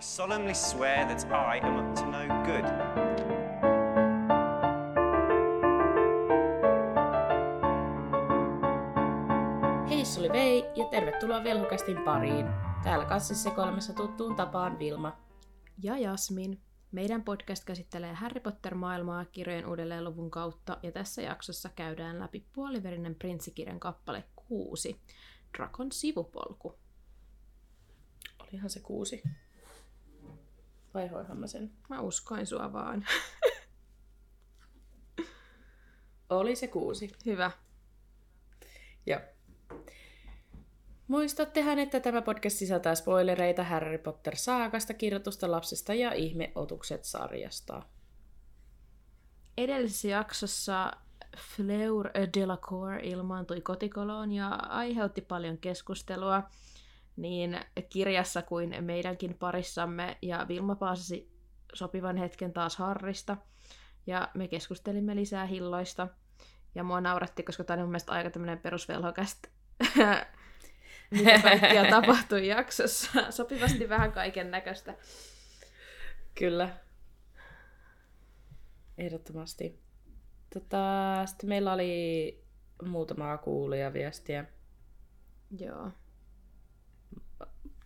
I solemnly swear that I am up to no good. Hei, se oli Vei ja tervetuloa Velhokästin pariin. Täällä kanssissa sekoilemassa tuttuun tapaan Vilma. ja Jasmin. Meidän podcast käsittelee Harry Potter-maailmaa kirjojen uudelleenluvun kautta, ja tässä jaksossa käydään läpi puoliverinen prinssikirjan kappale 6, Drakon sivupolku. Olihan se kuusi. Vai hoihan mä sen? Mä uskoin sua vaan. Oli se kuusi. Hyvä. Joo. Muistattehan, että tämä podcast sisältää spoilereita Harry Potter-saakasta, kirjoitusta lapsesta ja ihmeotukset-sarjasta. Edellisessä jaksossa Fleur Delacour ilmaantui kotikoloon ja aiheutti paljon keskustelua niin kirjassa kuin meidänkin parissamme, ja Vilma paasasi sopivan hetken taas Harrista, ja me keskustelimme lisää hilloista, ja mua nauratti, koska tämä on mun mielestä aika tämmöinen perusvelhokästä, mitä tapahtui jaksossa. Sopivasti vähän kaiken näköistä. Kyllä. Ehdottomasti. Tota, sitten meillä oli muutamaa kuulijaviestiä. Joo.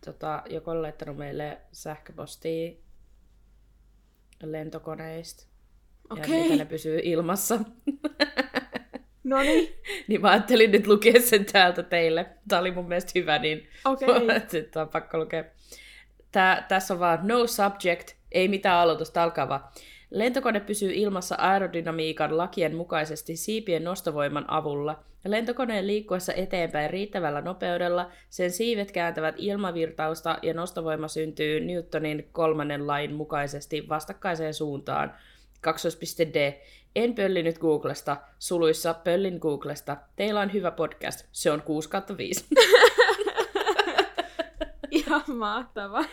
Tota, joku on laittanut meille sähköpostia lentokoneista. Ja Okei. miten ne pysyy ilmassa. No niin. niin mä ajattelin nyt lukea sen täältä teille. Tämä oli mun mielestä hyvä, niin Okei. Sitten on pakko lukea. Tää, tässä on vaan no subject, ei mitään aloitusta, alkaa vaan. Lentokone pysyy ilmassa aerodynamiikan lakien mukaisesti siipien nostovoiman avulla. Lentokoneen liikkuessa eteenpäin riittävällä nopeudella sen siivet kääntävät ilmavirtausta ja nostovoima syntyy Newtonin kolmannen lain mukaisesti vastakkaiseen suuntaan. 2.d. En pöllinyt Googlesta, suluissa pöllin Googlesta. Teillä on hyvä podcast, se on 6 5. Ihan mahtava.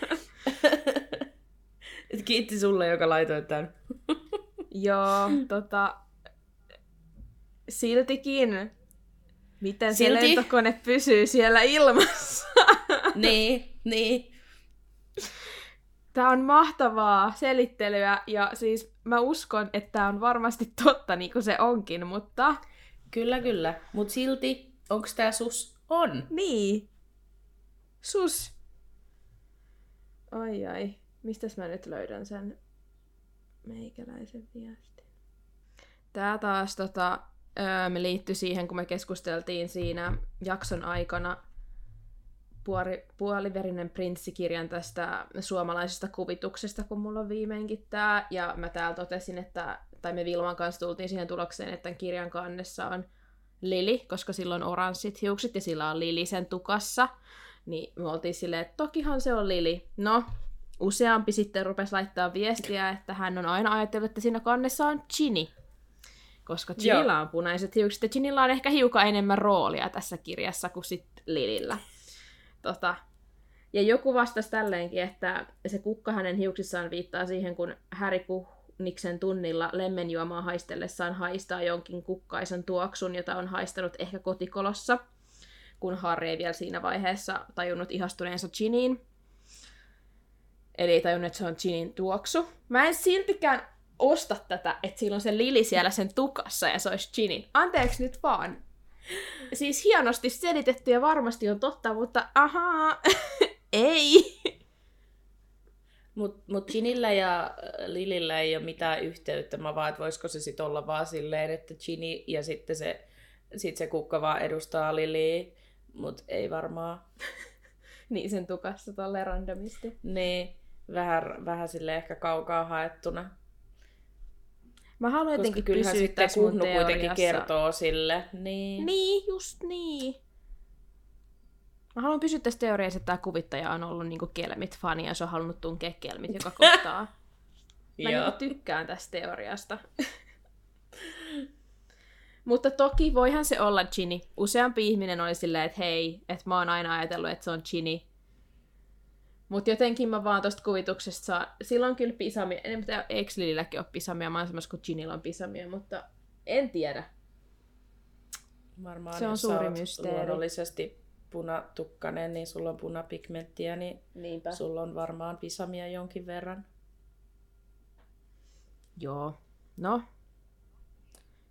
Kiitti sulle, joka laitoi tämän. Joo, tota... Siltikin. Miten se Silti? lentokone pysyy siellä ilmassa? niin, niin. Tämä on mahtavaa selittelyä ja siis mä uskon, että tämä on varmasti totta niin kuin se onkin, mutta Kyllä, kyllä. Mut silti, onks tää sus? On. niin. Sus. Ai ai. Mistäs mä nyt löydän sen meikäläisen viestin? Tää taas tota, me liittyi siihen, kun me keskusteltiin siinä jakson aikana puoli, puoliverinen prinssikirjan tästä suomalaisesta kuvituksesta, kun mulla on viimeinkin tää. Ja mä täällä totesin, että, tai me Vilman kanssa tultiin siihen tulokseen, että tämän kirjan kannessa on Lili, koska sillä on oranssit hiukset ja sillä on Lili sen tukassa. Niin me oltiin silleen, että tokihan se on Lili. No, useampi sitten rupesi laittaa viestiä, että hän on aina ajatellut, että siinä kannessa on Ginny. Koska Ginnyllä on punaiset hiukset ja Ginnyllä on ehkä hiukan enemmän roolia tässä kirjassa kuin sitten Lilillä. Tota, ja joku vastasi tälleenkin, että se kukka hänen hiuksissaan viittaa siihen, kun Harry Puhniksen tunnilla lemmenjuomaa haistellessaan haistaa jonkin kukkaisen tuoksun, jota on haistanut ehkä kotikolossa, kun Harry ei vielä siinä vaiheessa tajunnut ihastuneensa Giniin. Eli ei tajunnut, että se on Ginin tuoksu. Mä en siltikään osta tätä, että sillä on se Lili siellä sen tukassa ja se olisi Ginin. Anteeksi nyt vaan. Siis hienosti selitetty ja varmasti on totta, mutta ahaa, ei. Mut, mut Ginillä ja äh, Lilillä ei ole mitään yhteyttä. Mä vaan, että voisiko se sitten olla vaan silleen, että Ginny ja sitten se, sit se kukka vaan edustaa Liliä. Mut ei varmaan. Niin sen tukassa tolle randomisti. Niin, vähän, vähän sille ehkä kaukaa haettuna. Mä haluan jotenkin pysyä sitten Kuhnu kuitenkin kertoo sille. Niin. Niin, just niin. Mä haluan pysyä tässä teoriassa, että tämä kuvittaja on ollut niinku kelmit-fani ja se on halunnut tunkea kelmit joka kohtaa. Mä niinku tykkään tästä teoriasta. Mutta toki voihan se olla Ginny. Useampi ihminen oli silleen, että hei, että mä oon aina ajatellut, että se on Ginny. Mutta jotenkin mä vaan tosta kuvituksesta saa... Sillä on kyllä pisamia. En tiedä, eikö Lililläkin ole pisamia. Mä oon kun Ginnyllä on pisamia, mutta en tiedä. Varmaan, Se on suuri mysteeri. luonnollisesti punatukkanen, niin sulla on punapigmenttiä, niin Niinpä. sulla on varmaan pisamia jonkin verran. Joo. No,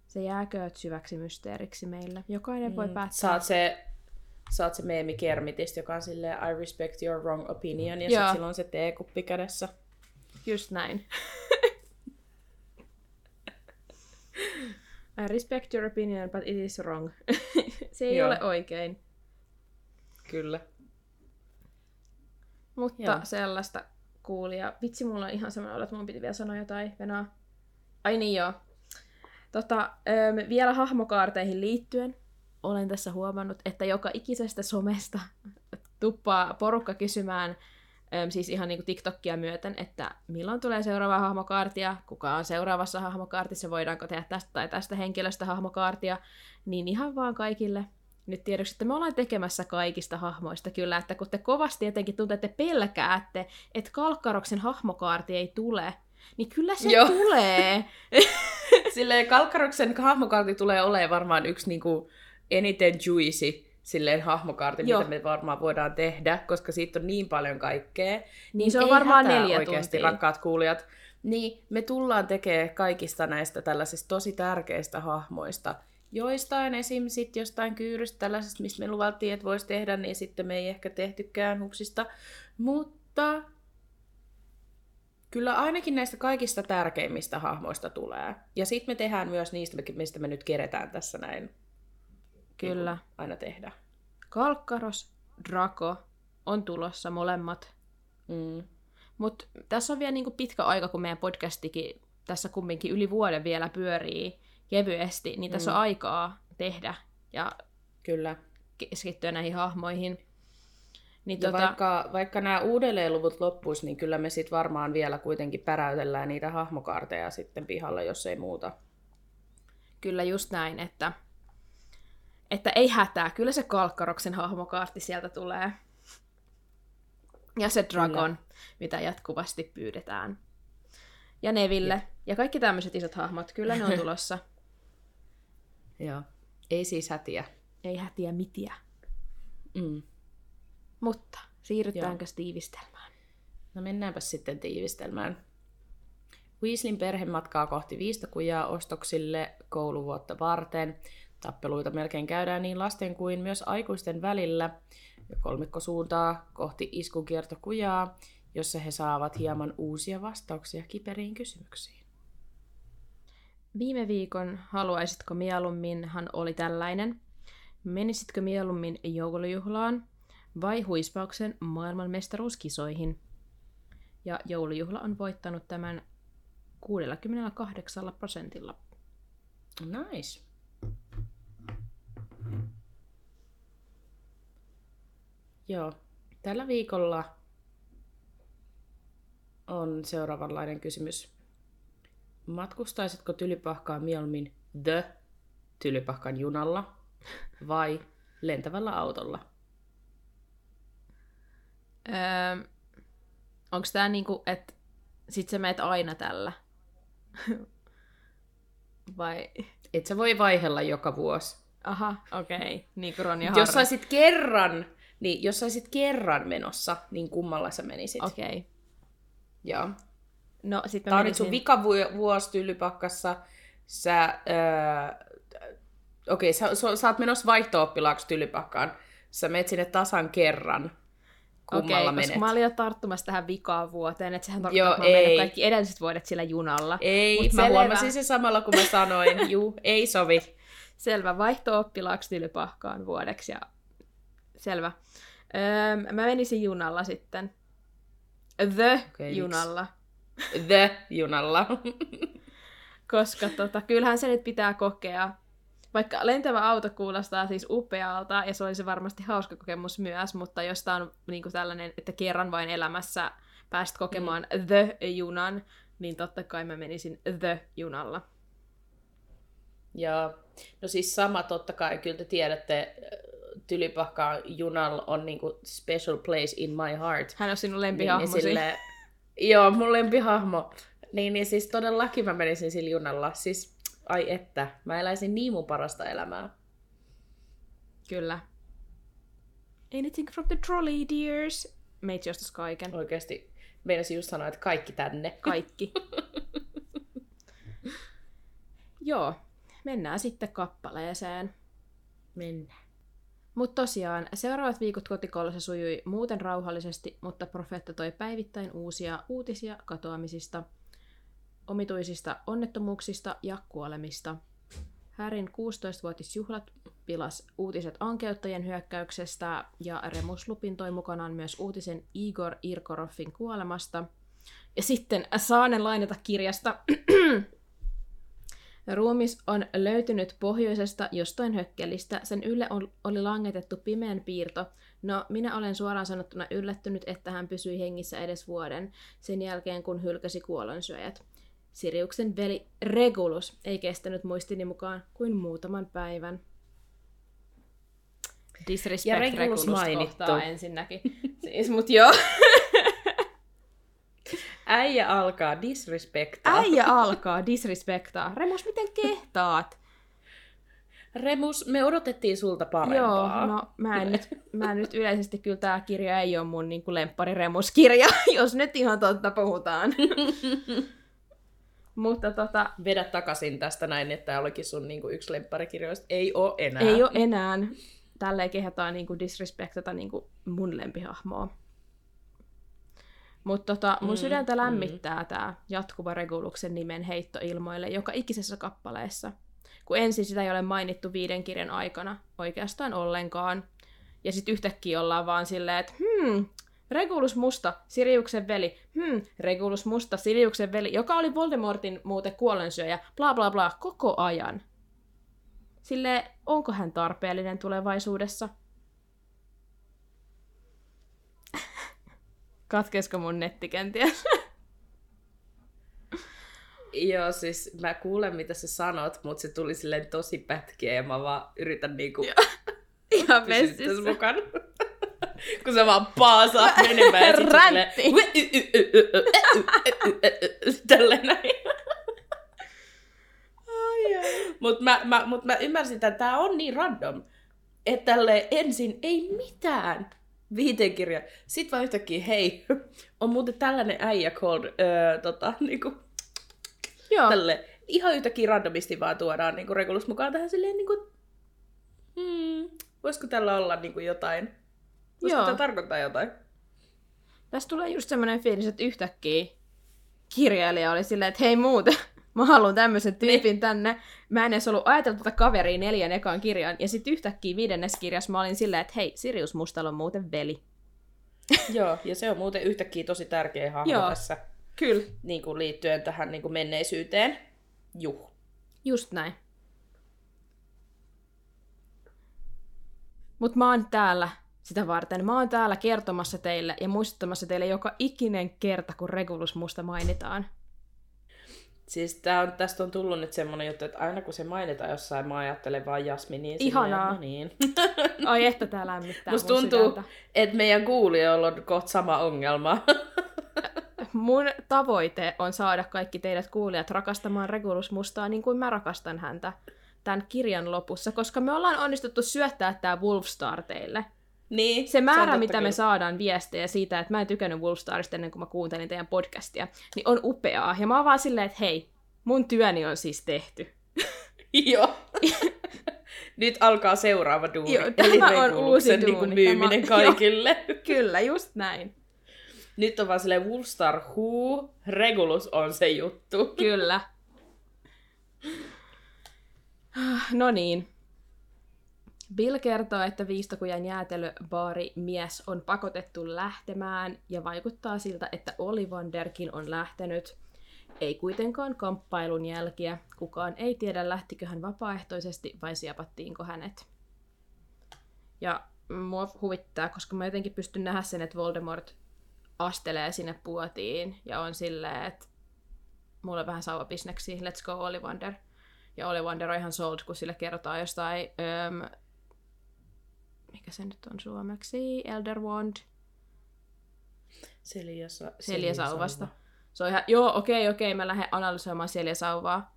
se jääkö syväksi mysteeriksi meille. Jokainen voi päättää. Saat se, saat se meemi Kermitistä, joka on silleen I respect your wrong opinion, ja Joo. sitten sillä on se teekuppi kädessä. Just näin. I respect your opinion, but it is wrong. se ei Joo. ole oikein. Kyllä. Mutta Joo. sellaista kuulia. Vitsi, mulla on ihan semmoinen olo, että mun piti vielä sanoa jotain venaa. Ai niin joo. Tota, öö, vielä hahmokaarteihin liittyen olen tässä huomannut, että joka ikisestä somesta tuppaa porukka kysymään, öö, siis ihan niinku TikTokia myöten, että milloin tulee seuraava hahmokaartia, kuka on seuraavassa hahmokaartissa, voidaanko tehdä tästä tai tästä henkilöstä hahmokaartia, niin ihan vaan kaikille nyt tiedoksi, että me ollaan tekemässä kaikista hahmoista kyllä, että kun te kovasti jotenkin tuntette pelkäätte, että Kalkkaroksen hahmokaarti ei tule, niin kyllä se Joo. tulee. Silleen Kalkkaroksen hahmokaarti tulee olemaan varmaan yksi niinku eniten juicy silleen hahmokaarti, Joo. mitä me varmaan voidaan tehdä, koska siitä on niin paljon kaikkea. Niin se on varmaan neljä oikeasti, tuntia. rakkaat kuulijat. Niin, me tullaan tekemään kaikista näistä tällaisista tosi tärkeistä hahmoista. Joistain esim. Sit jostain kyyrystä tällaisesta, mistä me luvaltiin, että voisi tehdä, niin sitten me ei ehkä tehtykään hupsista. Mutta kyllä ainakin näistä kaikista tärkeimmistä hahmoista tulee. Ja sitten me tehdään myös niistä, mistä me nyt keretään tässä näin. Kyllä. Niin aina tehdä. Kalkkaros, Draco on tulossa molemmat. Mm. Mutta tässä on vielä niinku pitkä aika, kun meidän podcastikin tässä kumminkin yli vuoden vielä pyörii kevyesti, niin tässä Mm. on aikaa tehdä ja Kyllä. keskittyä näihin hahmoihin. Niin Ja tota, vaikka, vaikka nämä uudelleenluvut loppuisi, niin kyllä me sitten varmaan vielä kuitenkin päräytellään niitä hahmokaarteja sitten pihalla, jos ei muuta. kyllä just näin, että, että ei hätää, kyllä se Kalkkaroksen hahmokaartti sieltä tulee. Ja se Dragon, mitä jatkuvasti pyydetään. Ja Neville. Ja kaikki tämmöiset isot hahmot, kyllä ne on tulossa. Joo. Ei siis hätiä. ei hätiä mitiä. Mm. Mutta siirrytäänkö tiivistelmään? No mennäänpä sitten tiivistelmään. Weasleyn perhe matkaa kohti viistokujaa ostoksille kouluvuotta varten. Tappeluita melkein käydään niin lasten kuin myös aikuisten välillä. Ja kolmikko suuntaa kohti iskukiertokujaa, jossa he saavat hieman uusia vastauksia kiperiin kysymyksiin. Viime viikon haluaisitko mieluumminhan oli tällainen. Menisitkö mieluummin joulujuhlaan vai huispauksen maailmanmestaruuskisoihin? Ja joulujuhla on voittanut tämän 68 prosentilla. Nice. Joo. Tällä viikolla on seuraavanlainen kysymys. Matkustaisitko tylypahkaa mieluummin The tylypahkan junalla vai lentävällä autolla? Öö, Onko tää niinku, että sit sä meet aina tällä? vai... Et sä voi vaihella joka vuosi. Aha, okei. Okay. Niin kuin Ronja Jos saisit kerran, niin jos saisit kerran menossa, niin kummalla sä menisit? Okei. Okay. Joo. No sit mä Tämä on nyt sun vikavuosi tylypakkassa. Sä, öö, okei, okay, sä, sä, sä oot menossa vaihto-oppilaaksi tylypakkaan. Sä menet sinne tasan kerran. Kummalla Okei, menet? koska mä olin jo tarttumassa tähän vikaan vuoteen, että sehän tarkoittaa, Joo, että mä ei. kaikki edelliset vuodet sillä junalla. Ei, Mut mä selvä. huomasin sen samalla, kun mä sanoin. Juu, ei sovi. Selvä, vaihto-oppilaaksi tylypahkaan vuodeksi. Ja... Selvä. Öö, mä menisin junalla sitten. The Okei, junalla. The junalla. Koska tota, kyllähän se nyt pitää kokea. Vaikka lentävä auto kuulostaa siis upealta, ja se olisi varmasti hauska kokemus myös, mutta jos tämä on niin kuin tällainen, että kerran vain elämässä pääst kokemaan mm. The-junan, niin totta kai mä menisin The-junalla. Joo. No siis sama totta kai, kyllä te tiedätte, Tylypahkaan junalla on niinku special place in my heart. Hän on sinun Niin, lempihahmosi. niin sille, joo, mun lempihahmo. Niin, niin siis todellakin mä menisin sillä junalla. Siis, ai että, mä eläisin niin mun parasta elämää. Kyllä. Anything from the trolley, dears? Meitsi ostas kaiken. Oikeesti meinasin just sanoa, että kaikki tänne. Kaikki. Joo, mennään sitten kappaleeseen. Mennään. Mutta tosiaan, seuraavat viikot kotikoulussa sujui muuten rauhallisesti, mutta profeetta toi päivittäin uusia uutisia katoamisista, omituisista onnettomuuksista ja kuolemista. Härin 16-vuotisjuhlat pilas uutiset ankeuttajien hyökkäyksestä ja Remus Lupin toi mukanaan myös uutisen Igor Irkoroffin kuolemasta. Ja sitten saanen lainata kirjasta Ruumis on löytynyt pohjoisesta jostain hökkelistä. Sen ylle oli langetettu pimeän piirto. No, minä olen suoraan sanottuna yllättynyt, että hän pysyi hengissä edes vuoden, sen jälkeen kun hylkäsi kuolonsyöjät. Siriuksen veli Regulus ei kestänyt muistini mukaan kuin muutaman päivän. Disrespect Ja Regulus Regulus mainittu. ensinnäkin. Siis, mut joo. Äijä alkaa disrespektaa. Äijä alkaa disrespektaa. Remus, miten kehtaat? Remus, me odotettiin sulta parempaa. Joo, no mä en, nyt, mä en nyt yleisesti kyllä tää kirja ei ole mun niin lemppari Remus-kirja, jos nyt ihan totta puhutaan. Mutta tota, Vedä takaisin tästä näin, että tämä olikin sun niinku yksi lempparikirjoista. Ei oo enää. ei ole enää. Tälleen kehataan niin disrespektata niin mun lempihahmoa. Mutta tota, mun Mm, mm, sydäntä lämmittää mm. tämä jatkuva Reguluksen nimen heitto ilmoille joka ikisessä kappaleessa. Kun ensin sitä ei ole mainittu viiden kirjan aikana oikeastaan ollenkaan. Ja sitten yhtäkkiä ollaan vaan silleen, että hmm, Regulus Musta, Siriuksen veli, hmm, Regulus Musta, Siriuksen veli, joka oli Voldemortin muuten kuolensyöjä, bla bla bla, koko ajan. Sille onko hän tarpeellinen tulevaisuudessa? Katkesko mun netti kenties? Joo, siis mä kuulen mitä sä sanot, mutta se tuli silleen tosi pätkiä ja mä vaan yritän niinku Ihan messissä. mukana. Kun sä vaan paasaat menemään ja sit sä Räntti. silleen- Tälleen näin. Mut mä, mä, mut mä ymmärsin, että tää on niin random, että tälle ensin ei mitään viitekirja. Sitten vaan yhtäkkiä, hei, on muuten tällainen äijä called, öö, tota, niinku, Joo, tälle ihan yhtäkkiä randomisti vaan tuodaan niinku Regulus mukaan tähän silleen niinku, hmm, voisiko tällä olla niinku jotain, voisiko Joo. tämä tarkoittaa jotain? tässä tulee just semmoinen fiilis, että yhtäkkiä kirjailija oli silleen, että hei muuten, mä haluan tämmöisen tyypin tänne. Mä en edes ollut ajatellut tätä kaveria neljän ekaan kirjan. Ja sitten yhtäkkiä viidennes kirjassa mä olin silleen, että hei, Sirius Mustalla on muuten veli. Joo, ja se on muuten yhtäkkiä tosi tärkeä hahmo Joo. tässä Kyllä. niin kuin liittyen tähän niin kuin menneisyyteen. Juh. Just näin. Mutta mä oon täällä sitä varten. Mä oon täällä kertomassa teille ja muistuttamassa teille joka ikinen kerta, kun Regulus musta mainitaan. Siis tää on, tästä on tullut nyt semmonen juttu, että aina kun se mainitaan jossain, mä ajattelen vaan Jasminiin. Ihanaa. No niin. Ai että tää lämmittää Musta tuntuu, että meidän kuulijoilla on kohta sama ongelma. Mun tavoite on saada kaikki teidät kuulijat rakastamaan Regulus Mustaa niin kuin mä rakastan häntä tämän kirjan lopussa, koska me ollaan onnistuttu syöttää tämä Wolfstar teille. Niin, Se määrä, totta mitä me kyllä. saadaan viestejä siitä, että mä en tykännyt Wolfstarista ennen kuin mä kuuntelin teidän podcastia, niin on upeaa. Ja mä oon vaan silleen, että hei, mun työni on siis tehty. Joo. Nyt alkaa seuraava duuni. Joo, eli tämä on Reguluksen uusi niin kuin duuni. myyminen Tämä- kaikille. Kyllä, just näin. Nyt on vaan silleen Wolfstar Who, Regulus on se juttu. Kyllä. No niin. Bill kertoo, että viistokujan jäätelöbaari mies on pakotettu lähtemään ja vaikuttaa siltä, että Olivanderkin on lähtenyt. Ei kuitenkaan kamppailun jälkiä. Kukaan ei tiedä, lähtikö hän vapaaehtoisesti vai siepattiinko hänet. Ja mua huvittaa, koska mä jotenkin pystyn nähdä sen, että Voldemort astelee sinne puotiin ja on silleen, että mulle vähän sauvabisneksi, let's go Ollivander. Ja Ollivander on ihan sold, kun sille kerrotaan jostain, öm, mikä se nyt on suomeksi, Elder Wand, Seljasa, seljasauvasta. Se on ihan, joo, okei, okei, mä lähden analysoimaan seljasauvaa.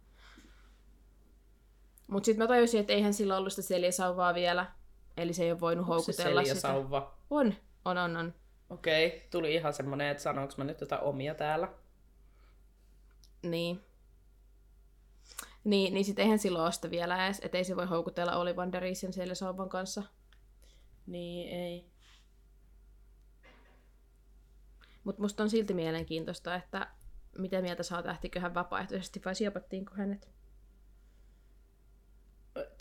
Mut sit mä tajusin, että eihän sillä ollut sitä seljasauvaa vielä. Eli se ei ole voinut Onko se houkutella Selja sitä. On, on, on, on. Okei, tuli ihan semmonen, että sanoinko mä nyt jotain omia täällä. Niin. Niin, niin sit eihän silloin ole sitä vielä edes, että ei se voi houkutella Ollivanderin sen Selja Sauvan kanssa. Niin, ei. Mutta musta on silti mielenkiintoista, että mitä mieltä saa lähtikö hän vapaaehtoisesti vai siepattiinko hänet?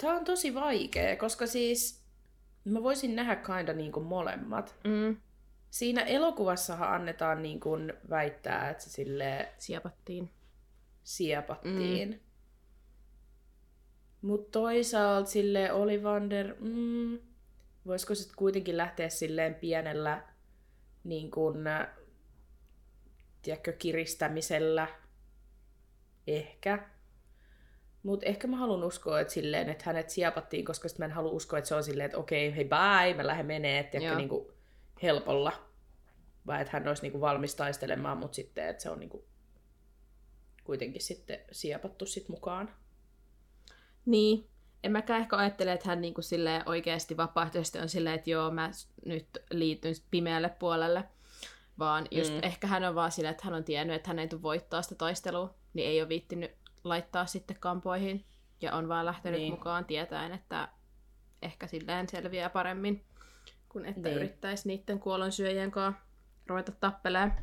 Tää on tosi vaikea, koska siis mä voisin nähdä kinda niinku molemmat. Mm, Siinä elokuvassahan annetaan niin kuin väittää, että se sille siepattiin. siepattiin. Mm. Mutta toisaalta sille Olivander, mm, voisiko sitten kuitenkin lähteä silleen pienellä niin kuin, äh, tiedätkö, kiristämisellä? Ehkä. Mutta ehkä mä haluan uskoa, että, silleen, että hänet siepattiin, koska sit mä en halua uskoa, että se on silleen, että okei, hei bye, mä lähden menee, Joo. niin kuin helpolla. Vai että hän olisi niin kuin valmis taistelemaan, mutta sitten, että se on niin kuin kuitenkin sitten siepattu sit mukaan. Niin. En mäkään ehkä ajattele, että hän niinku silleen oikeasti vapaaehtoisesti on silleen, että joo, mä nyt liityn pimeälle puolelle. Vaan just Mm. ehkä hän on vaan silleen, että hän on tiennyt, että hän ei tule voittaa sitä taistelua, niin ei ole viittinyt laittaa sitten kampoihin. Ja on vaan lähtenyt Niin. niin. mukaan tietäen, että ehkä silleen selviää paremmin, kun että Niin. niin. yrittäisi niiden kuolonsyöjien kanssa ruveta tappelemaan.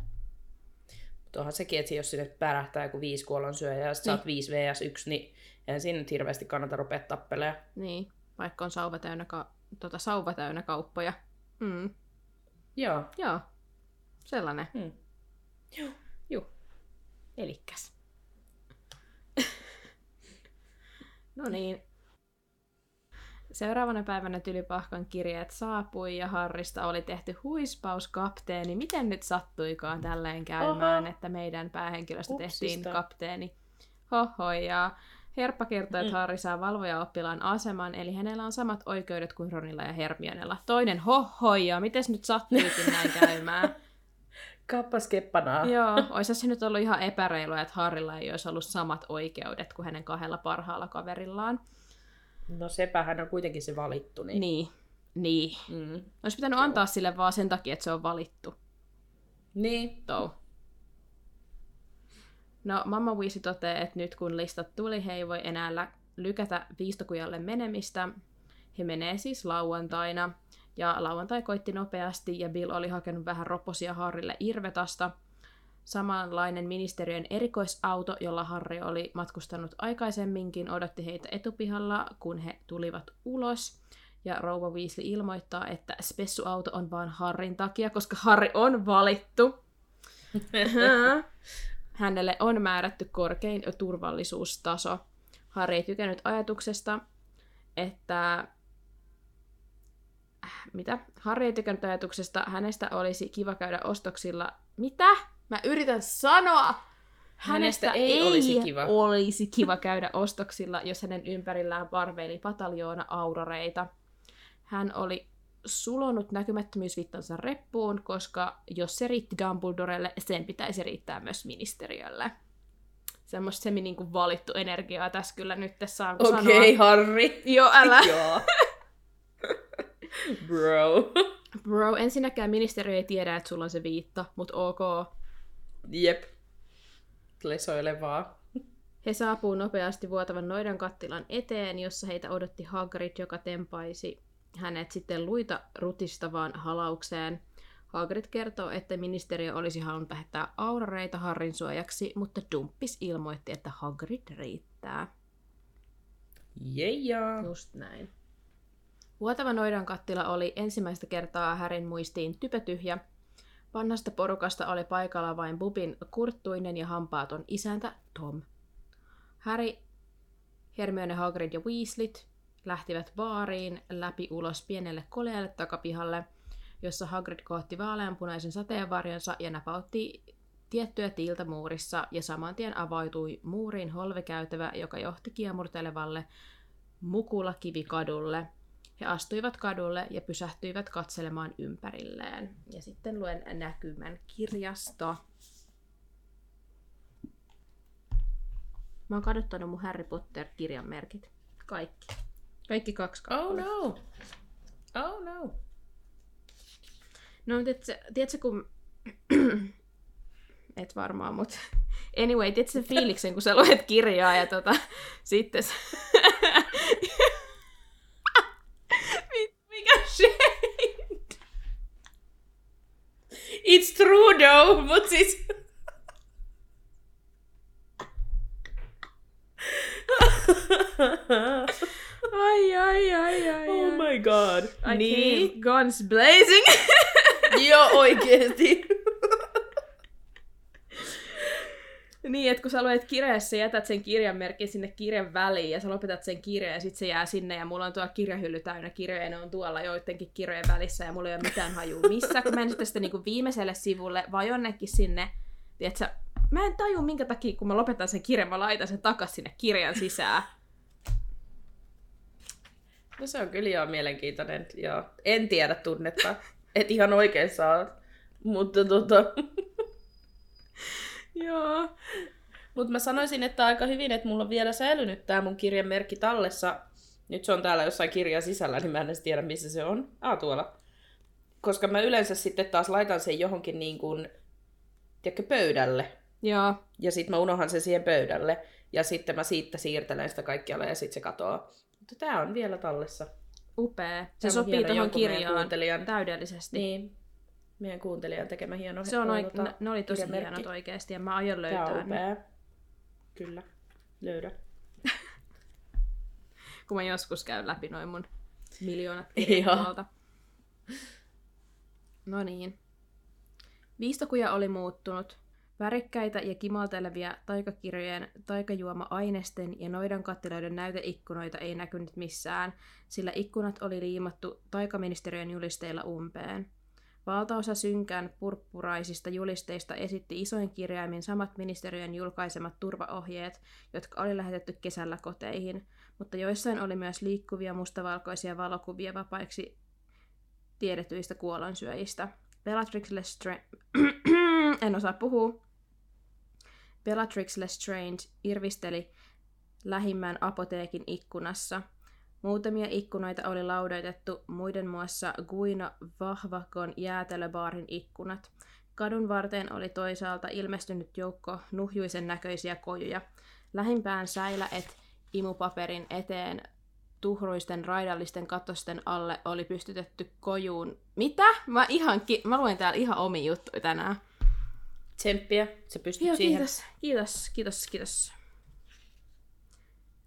Onhan sekin, että jos sinne pärähtää joku viisi kuollonsyöjää ja sit sä Niin. oot 5 vs 1, niin eihän siinä nyt hirveästi kannata rupea tappelemaan. Niin, vaikka on sauva täynnä, ka- tota, sauva täynnä kauppoja. Mm. Joo. Joo, sellainen. Hmm. Joo. Joo. Elikkäs. no niin. Seuraavana päivänä Tylypahkan kirjeet saapui ja Harrista oli tehty huispaus kapteeni. Miten nyt sattuikaan tälleen käymään, Oho. että meidän päähenkilöstä Hupsista. tehtiin kapteeni? Hoho, ja Herppa kertoi, että Mm. Harri saa valvoja-oppilaan aseman, eli hänellä on samat oikeudet kuin Ronilla ja Hermionella. Toinen hohoja, miten nyt sattuikin näin käymään? Kappas keppanaa. Joo, olisi se nyt ollut ihan epäreilua, että Harrilla ei olisi ollut samat oikeudet kuin hänen kahdella parhaalla kaverillaan. No sepähän on kuitenkin se valittu. Niin. Niin, niin. Mm. Olisi pitänyt antaa sille vaan sen takia, että se on valittu. Niin. Tou. No, Mamma Weasley toteaa, että nyt kun listat tuli, he ei voi enää lä- lykätä viistokujalle menemistä. He menee siis lauantaina. Ja lauantai koitti nopeasti ja Bill oli hakenut vähän roposia Harrille Irvetasta. Samanlainen ministeriön erikoisauto, jolla Harri oli matkustanut aikaisemminkin, odotti heitä etupihalla, kun he tulivat ulos. Ja rouva Weasley ilmoittaa, että spessuauto on vain Harrin takia, koska Harri on valittu. Hänelle on määrätty korkein turvallisuustaso. Harri ei tykännyt ajatuksesta, että... Äh, Mitä? Harri ei tykännyt ajatuksesta, hänestä olisi kiva käydä ostoksilla. Mitä? Mä yritän sanoa! Hänestä, ei, olisi, kiva. olisi kiva käydä ostoksilla, jos hänen ympärillään parveili pataljoona auroreita. Hän oli sulonut näkymättömyysvittansa reppuun, koska jos se riitti Dumbledorelle, sen pitäisi riittää myös ministeriölle. Semmoista semi niinku valittu energiaa tässä kyllä nyt saan Okei, sanoa. okay, Harri. Joo, älä. Joo. Bro. Bro, ensinnäkään ministeriö ei tiedä, että sulla on se viitta, mutta ok. Jep. Lesoile vaan. He saapuu nopeasti vuotavan noidan kattilan eteen, jossa heitä odotti Hagrid, joka tempaisi hänet sitten luita rutistavaan halaukseen. Hagrid kertoo, että ministeriö olisi halunnut lähettää aurareita Harrin suojaksi, mutta Dumppis ilmoitti, että Hagrid riittää. Yeah. Just näin. Vuotava noidan kattila oli ensimmäistä kertaa Härin muistiin typetyhjä. Vanhasta porukasta oli paikalla vain Bubin kurttuinen ja hampaaton isäntä Tom. Harry, Hermione, Hagrid ja Weaslit lähtivät baariin läpi ulos pienelle kolealle takapihalle, jossa Hagrid kohti vaaleanpunaisen sateenvarjonsa ja napautti tiettyä tiiltä muurissa ja saman tien avautui muurin holvekäytävä, joka johti kiemurtelevalle Mukula-kivikadulle. He astuivat kadulle ja pysähtyivät katselemaan ympärilleen. Ja sitten luen näkymän kirjasta. Mä oon kadottanut mun Harry Potter-kirjan merkit. Kaikki. Kaikki kaksi Oh kappaletta. no. Oh no. No, tiedätkö, tiedätkö kun... Et varmaan, mutta... Anyway, tiedätkö sen fiiliksen, kun sä luet kirjaa ja tota... Sitten... sä- It's true though, What's siis... Ai, ai, ai, ai, oh my god. I niin? came guns blazing. Joo, oikeesti. Niin, että kun sä luet kirjassa, jätät sen kirjanmerkin sinne kirjan väliin ja sä lopetat sen kirjan ja sit se jää sinne ja mulla on tuolla kirjahylly täynnä kirjoja ja ne on tuolla joidenkin kirjojen välissä ja mulla ei ole mitään hajua missä, kun mä en sitä niinku viimeiselle sivulle vai jonnekin sinne, tiedätkö, mä en taju minkä takia, kun mä lopetan sen kirjan, mä laitan sen takas sinne kirjan sisään. No se on kyllä joo mielenkiintoinen. Joo. En tiedä tunnetta. Et ihan oikein saa. Mutta tota... Joo. Mutta mä sanoisin, että aika hyvin, että mulla on vielä säilynyt tää mun kirjan merkki tallessa. Nyt se on täällä jossain kirjan sisällä, niin mä en edes tiedä, missä se on. Ah, tuolla. Koska mä yleensä sitten taas laitan sen johonkin niin kuin, tiedätkö, pöydälle. Joo. Ja sitten mä unohan sen siihen pöydälle. Ja sitten mä siitä siirtelen sitä kaikkialle ja sitten se katoaa. Mutta tää on vielä tallessa. Upea. Se on sopii tuohon kirjaan täydellisesti. Niin. Meidän kuuntelijan tekemä hieno Se on ö, oik- tota, ne, ne oli tosi kirjamerkki. hienot oikeesti ja mä aion Tää löytää on ne. upea. Kyllä. Löydä. kun mä joskus käyn läpi noin mun miljoonat tuolta. No niin. Viistokuja oli muuttunut. Värikkäitä ja kimaltelevia taikakirjojen, taikajuoma-ainesten ja noidan kattiloiden näyteikkunoita ei näkynyt missään, sillä ikkunat oli liimattu taikaministeriön julisteilla umpeen. Valtaosa synkän purppuraisista julisteista esitti isoin kirjaimin samat ministeriön julkaisemat turvaohjeet, jotka oli lähetetty kesällä koteihin, mutta joissain oli myös liikkuvia mustavalkoisia valokuvia vapaiksi tiedetyistä kuolonsyöjistä. Bellatrix Lestrange... en osaa puhua. Bellatrix Lestrange irvisteli lähimmän apoteekin ikkunassa. Muutamia ikkunoita oli laudoitettu, muiden muassa Guina Vahvakon jäätelöbaarin ikkunat. Kadun varteen oli toisaalta ilmestynyt joukko nuhjuisen näköisiä kojuja. Lähimpään säilä, et imupaperin eteen tuhruisten raidallisten katosten alle oli pystytetty kojuun. Mitä? Mä, ihan ki- mä luen täällä ihan omi juttuja tänään. Tsemppiä. Sä pystyt Joo, siihen. kiitos, kiitos, kiitos, kiitos.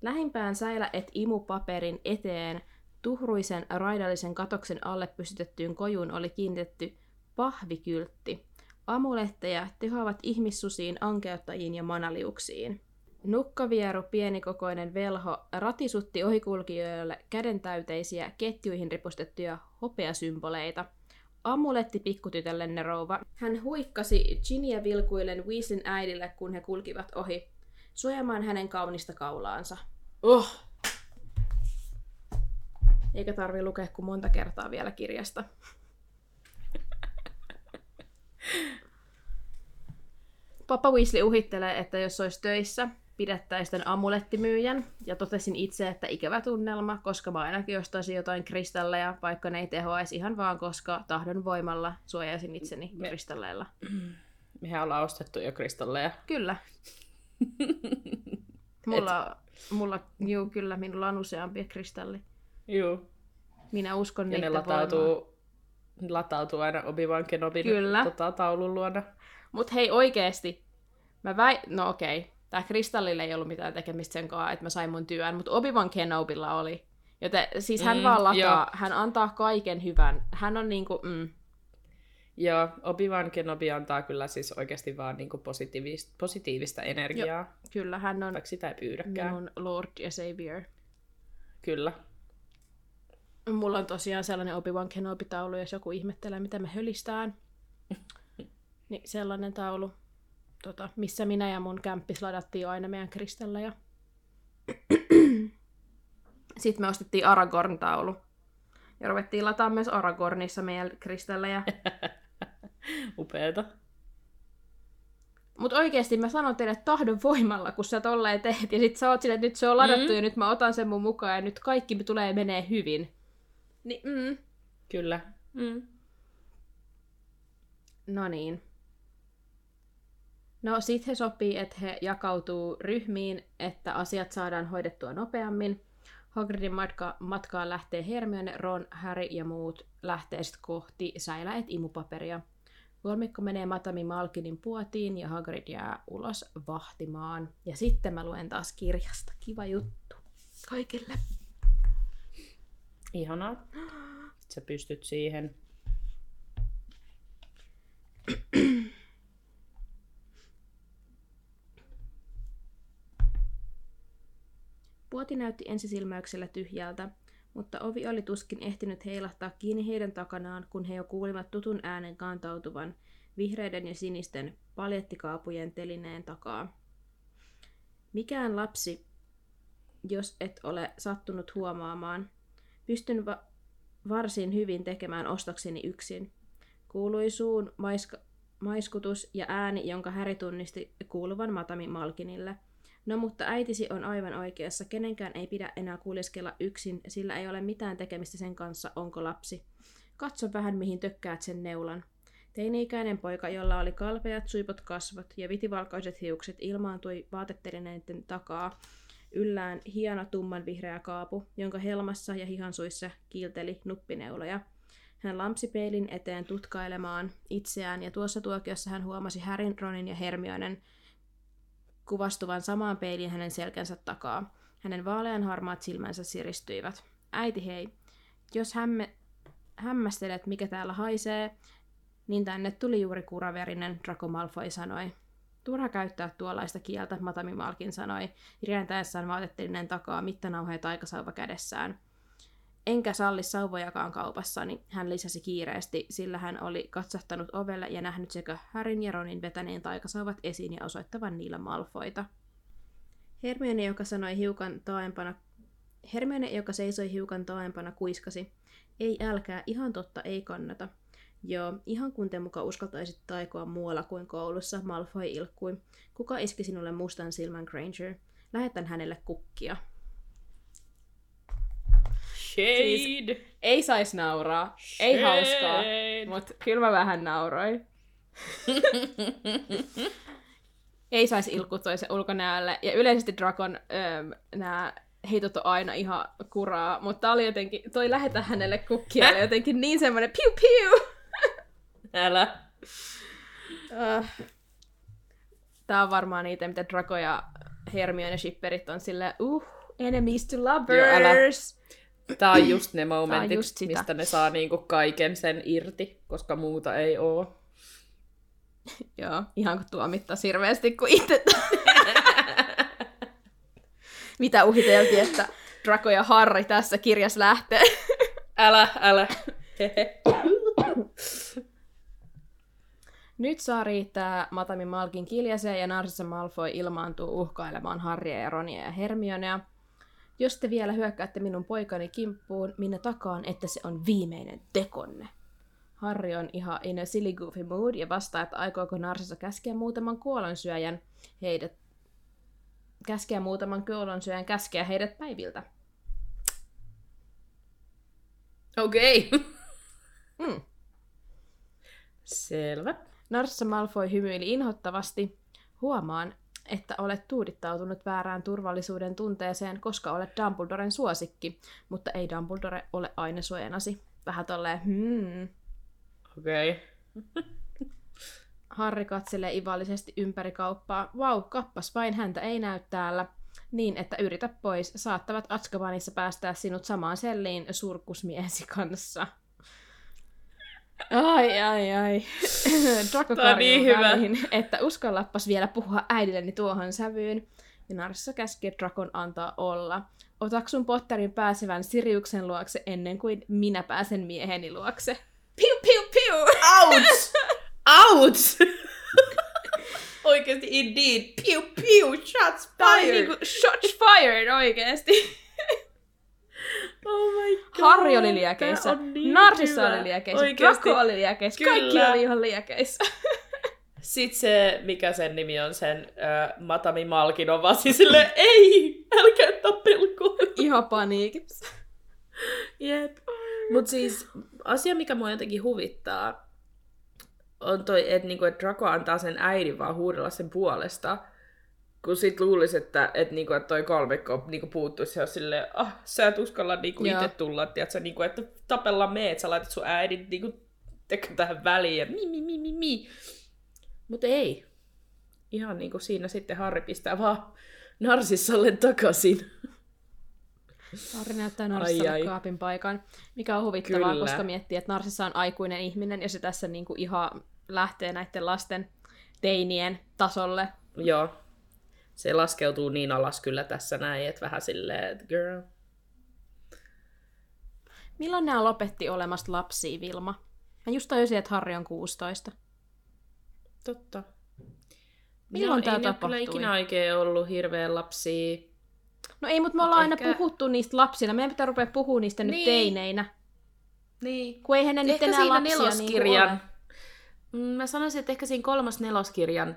Lähimpään säilä et imupaperin eteen tuhruisen raidallisen katoksen alle pystytettyyn kojuun oli kiinnitetty pahvikyltti. Amuletteja tehoavat ihmissusiin, ankeuttajiin ja manaliuksiin. Nukkavieru, pienikokoinen velho, ratisutti ohikulkijoille kädentäyteisiä ketjuihin ripustettuja hopeasymboleita. Amuletti pikkutytöllenne rouva. Hän huikkasi Ginia vilkuillen Weaslin äidille, kun he kulkivat ohi, suojaamaan hänen kaunista kaulaansa. Oh. Eikä tarvi lukea kuin monta kertaa vielä kirjasta. Papa Weasley uhittelee, että jos olisi töissä, pidättäisi tämän amulettimyyjän. Ja totesin itse, että ikävä tunnelma, koska mä ainakin ostaisin jotain kristalleja, vaikka ne ei tehoaisi ihan vaan, koska tahdon voimalla suojaisin itseni Me- kristalleilla. Mehän ollaan ostettu jo kristalleja. Kyllä. Mulla, mulla, juu, kyllä, minulla on useampia kristalli. Joo. Minä uskon Ja ne latautuu, ne latautuu aina Obi-Wan Kenobin Kyllä. Tota, taulun luona. Mut hei oikeesti, mä väi... No okei, tää kristallilla ei ollut mitään tekemistä sen kanssa, että mä sain mun työn, mutta Obi-Wan Kenobilla oli. Joten siis hän Mm, vaan lataa, joo. hän antaa kaiken hyvän. Hän on niinku, mm, Joo, Obi-Wan Kenobi antaa kyllä siis oikeasti vaan niinku positiivista, positiivista energiaa, kyllä hän on vaikka sitä ei pyydäkään. minun Lord ja Savior. Kyllä. Mulla on tosiaan sellainen Obi-Wan Kenobi-taulu, jos joku ihmettelee, mitä me hölistään. Niin sellainen taulu, tota, missä minä ja mun kämppis ladattiin aina meidän kristalleja. Sitten me ostettiin Aragorn-taulu. Ja ruvettiin lataa myös Aragornissa meidän kristalleja. Upeeta. Mutta oikeasti mä sanon teille tahdon voimalla, kun sä tolleen teet. Ja sit sä oot silleen, että nyt se on ladattu Mm. ja nyt mä otan sen mun mukaan ja nyt kaikki tulee menee hyvin. Niin, mm, Kyllä. Mm. No niin. No sit he sopii, että he jakautuu ryhmiin, että asiat saadaan hoidettua nopeammin. Hagridin matka, matkaan lähtee Hermione, Ron, Harry ja muut lähtee sitten kohti säiläet imupaperia. Kolmikko menee Matami Malkinin puotiin ja Hagrid jää ulos vahtimaan. Ja sitten mä luen taas kirjasta. Kiva juttu. Kaikille. Ihanaa. Sä pystyt siihen. Puoti näytti ensisilmäyksellä tyhjältä, mutta ovi oli tuskin ehtinyt heilahtaa kiinni heidän takanaan, kun he jo kuulivat tutun äänen kantautuvan vihreiden ja sinisten paljettikaapujen telineen takaa. Mikään lapsi, jos et ole sattunut huomaamaan, pystyn va- varsin hyvin tekemään ostokseni yksin. Kuului suun maiska- maiskutus ja ääni, jonka Häri tunnisti kuuluvan Matami Malkinille – No mutta äitisi on aivan oikeassa. Kenenkään ei pidä enää kuljeskella yksin, sillä ei ole mitään tekemistä sen kanssa, onko lapsi. Katso vähän, mihin tökkäät sen neulan. Teini-ikäinen poika, jolla oli kalpeat suipot kasvot ja vitivalkoiset hiukset, ilmaantui vaatettelineiden takaa yllään hieno tumman vihreä kaapu, jonka helmassa ja hihansuissa kiilteli nuppineuloja. Hän lampsi peilin eteen tutkailemaan itseään, ja tuossa tuokiossa hän huomasi Härin, Ronin ja Hermionen kuvastuvan samaan peiliin hänen selkänsä takaa. Hänen vaalean harmaat silmänsä siristyivät. Äiti hei, jos hämme, hämmästelet mikä täällä haisee, niin tänne tuli juuri kuraverinen, Draco Malfoy sanoi. Turha käyttää tuollaista kieltä, Matami Malkin sanoi, rientäessään vaatettelinen takaa mittanauheen taikasauva kädessään – Enkä salli sauvojakaan kaupassa, niin hän lisäsi kiireesti, sillä hän oli katsahtanut ovelle ja nähnyt sekä Härin ja Ronin vetäneen taikasauvat esiin ja osoittavan niillä malfoita. Hermione, joka sanoi hiukan taaempana, Hermione, joka seisoi hiukan taaempana, kuiskasi. Ei älkää, ihan totta, ei kannata. Joo, ihan kun te muka uskaltaisit taikoa muualla kuin koulussa, Malfoy ilkkui. Kuka iski sinulle mustan silmän Granger? Lähetän hänelle kukkia. Shade! Siis ei sais nauraa, ei hauskaa, mutta kyllä mä vähän nauroin. ei saisi ilkuttua se ulkonäölle. Ja yleisesti Drakon nämä heitot on aina ihan kuraa, mutta oli jotenkin, toi lähetä hänelle kukkia, oli jotenkin niin semmoinen piu piu. Älä. Uh, Tää on varmaan niitä, mitä Draco ja Hermione shipperit on sille uh, enemies to lovers. Joo, älä. Tää on just ne momentit, just sitä. mistä ne saa niinku kaiken sen irti, koska muuta ei oo. Joo, ihan kuin tuomittaa hirveästi, kun itse... Mitä uhiteltiin, että Draco ja Harry tässä kirjassa lähtee. Älä, älä. Hehe. Nyt saa riittää Matami Malkin kiljaseen ja Narcissa Malfoy ilmaantuu uhkailemaan Harrya ja Ronia ja Hermionea. Jos te vielä hyökkäätte minun poikani kimppuun, minä takaan, että se on viimeinen tekonne. Harry on ihan in a silly goofy mood ja vastaa, että aikooko Narsissa käskeä muutaman kuolonsyöjän heidät käskeä muutaman kuolonsyöjän käskeä heidät päiviltä. Okei. Okay. Mm. Selvä. Narssa Malfoy hymyili inhottavasti. Huomaan, että olet tuudittautunut väärään turvallisuuden tunteeseen, koska olet Dumbledoren suosikki, mutta ei Dumbledore ole aina suojanasi. Vähän tolleen, hmm. Okei. Okay. Harri katselee ivallisesti ympäri kauppaa. Vau, kappas vain häntä ei näy täällä. Niin, että yritä pois. Saattavat Atskabanissa päästää sinut samaan selliin surkusmiesi kanssa. Ai, ai, ai. Draco Tää on niin hyvä. väliin, että uskallappas vielä puhua äidilleni tuohon sävyyn. Ja Narissa käski Drakon antaa olla. Otaksun Potterin pääsevän Siriuksen luokse ennen kuin minä pääsen mieheni luokse. Piu, piu, piu! Ouch! Ouch! Oikeesti indeed. Piu piu, shots fired. niinku shots fired oikeesti. Oh my god. Harri oli liekeissä, niin Narsissa hyvä. oli liekeissä. Draco oli liekeissä, Kyllä. kaikki oli ihan liekeissä. Sitten se, mikä sen nimi on, sen äh, Matami Malkin on vaan siis silleen, ei, älkää tappelko. ihan paniikissa. Jep. Mutta siis asia, mikä mua jotenkin huvittaa, on toi, että niinku, et Draco antaa sen äidin vaan huudella sen puolesta. Kun sit luulisi, että, että, niinku, että toi kolmikko niinku, puuttuisi ja silleen, ah, sä et uskalla niinku, itse tulla, tiiätkö, niinku, että tapella me, että sä laitat sun äidin niinku, tähän väliin ja mi, mi, mi, mi, mi. Mutta ei. Ihan niinku siinä sitten Harri pistää vaan Narsissalle takaisin. Harri näyttää Ai, Narsissalle ai. kaapin paikan, mikä on huvittavaa, Kyllä. koska miettii, että Narsissa on aikuinen ihminen ja se tässä niinku ihan lähtee näiden lasten teinien tasolle. Joo. Se laskeutuu niin alas kyllä tässä näin, että vähän silleen, että girl. Milloin nämä lopetti olemasta lapsia, Vilma? Mä just tajusin, että Harri on 16. Totta. Milloin ei ne ole tapahtui? kyllä ikinä oikein ollut hirveän lapsia. No ei, mutta me ollaan aina Ehkä- puhuttu niistä lapsina. Meidän pitää rupea puhua niistä nyt Niin. teineinä. Niin. Kun eihän ne nyt Ehkä enää siinä lapsia neloskirjan. Niin Mm, Mä sanoisin, että ehkä siinä kolmas neloskirjan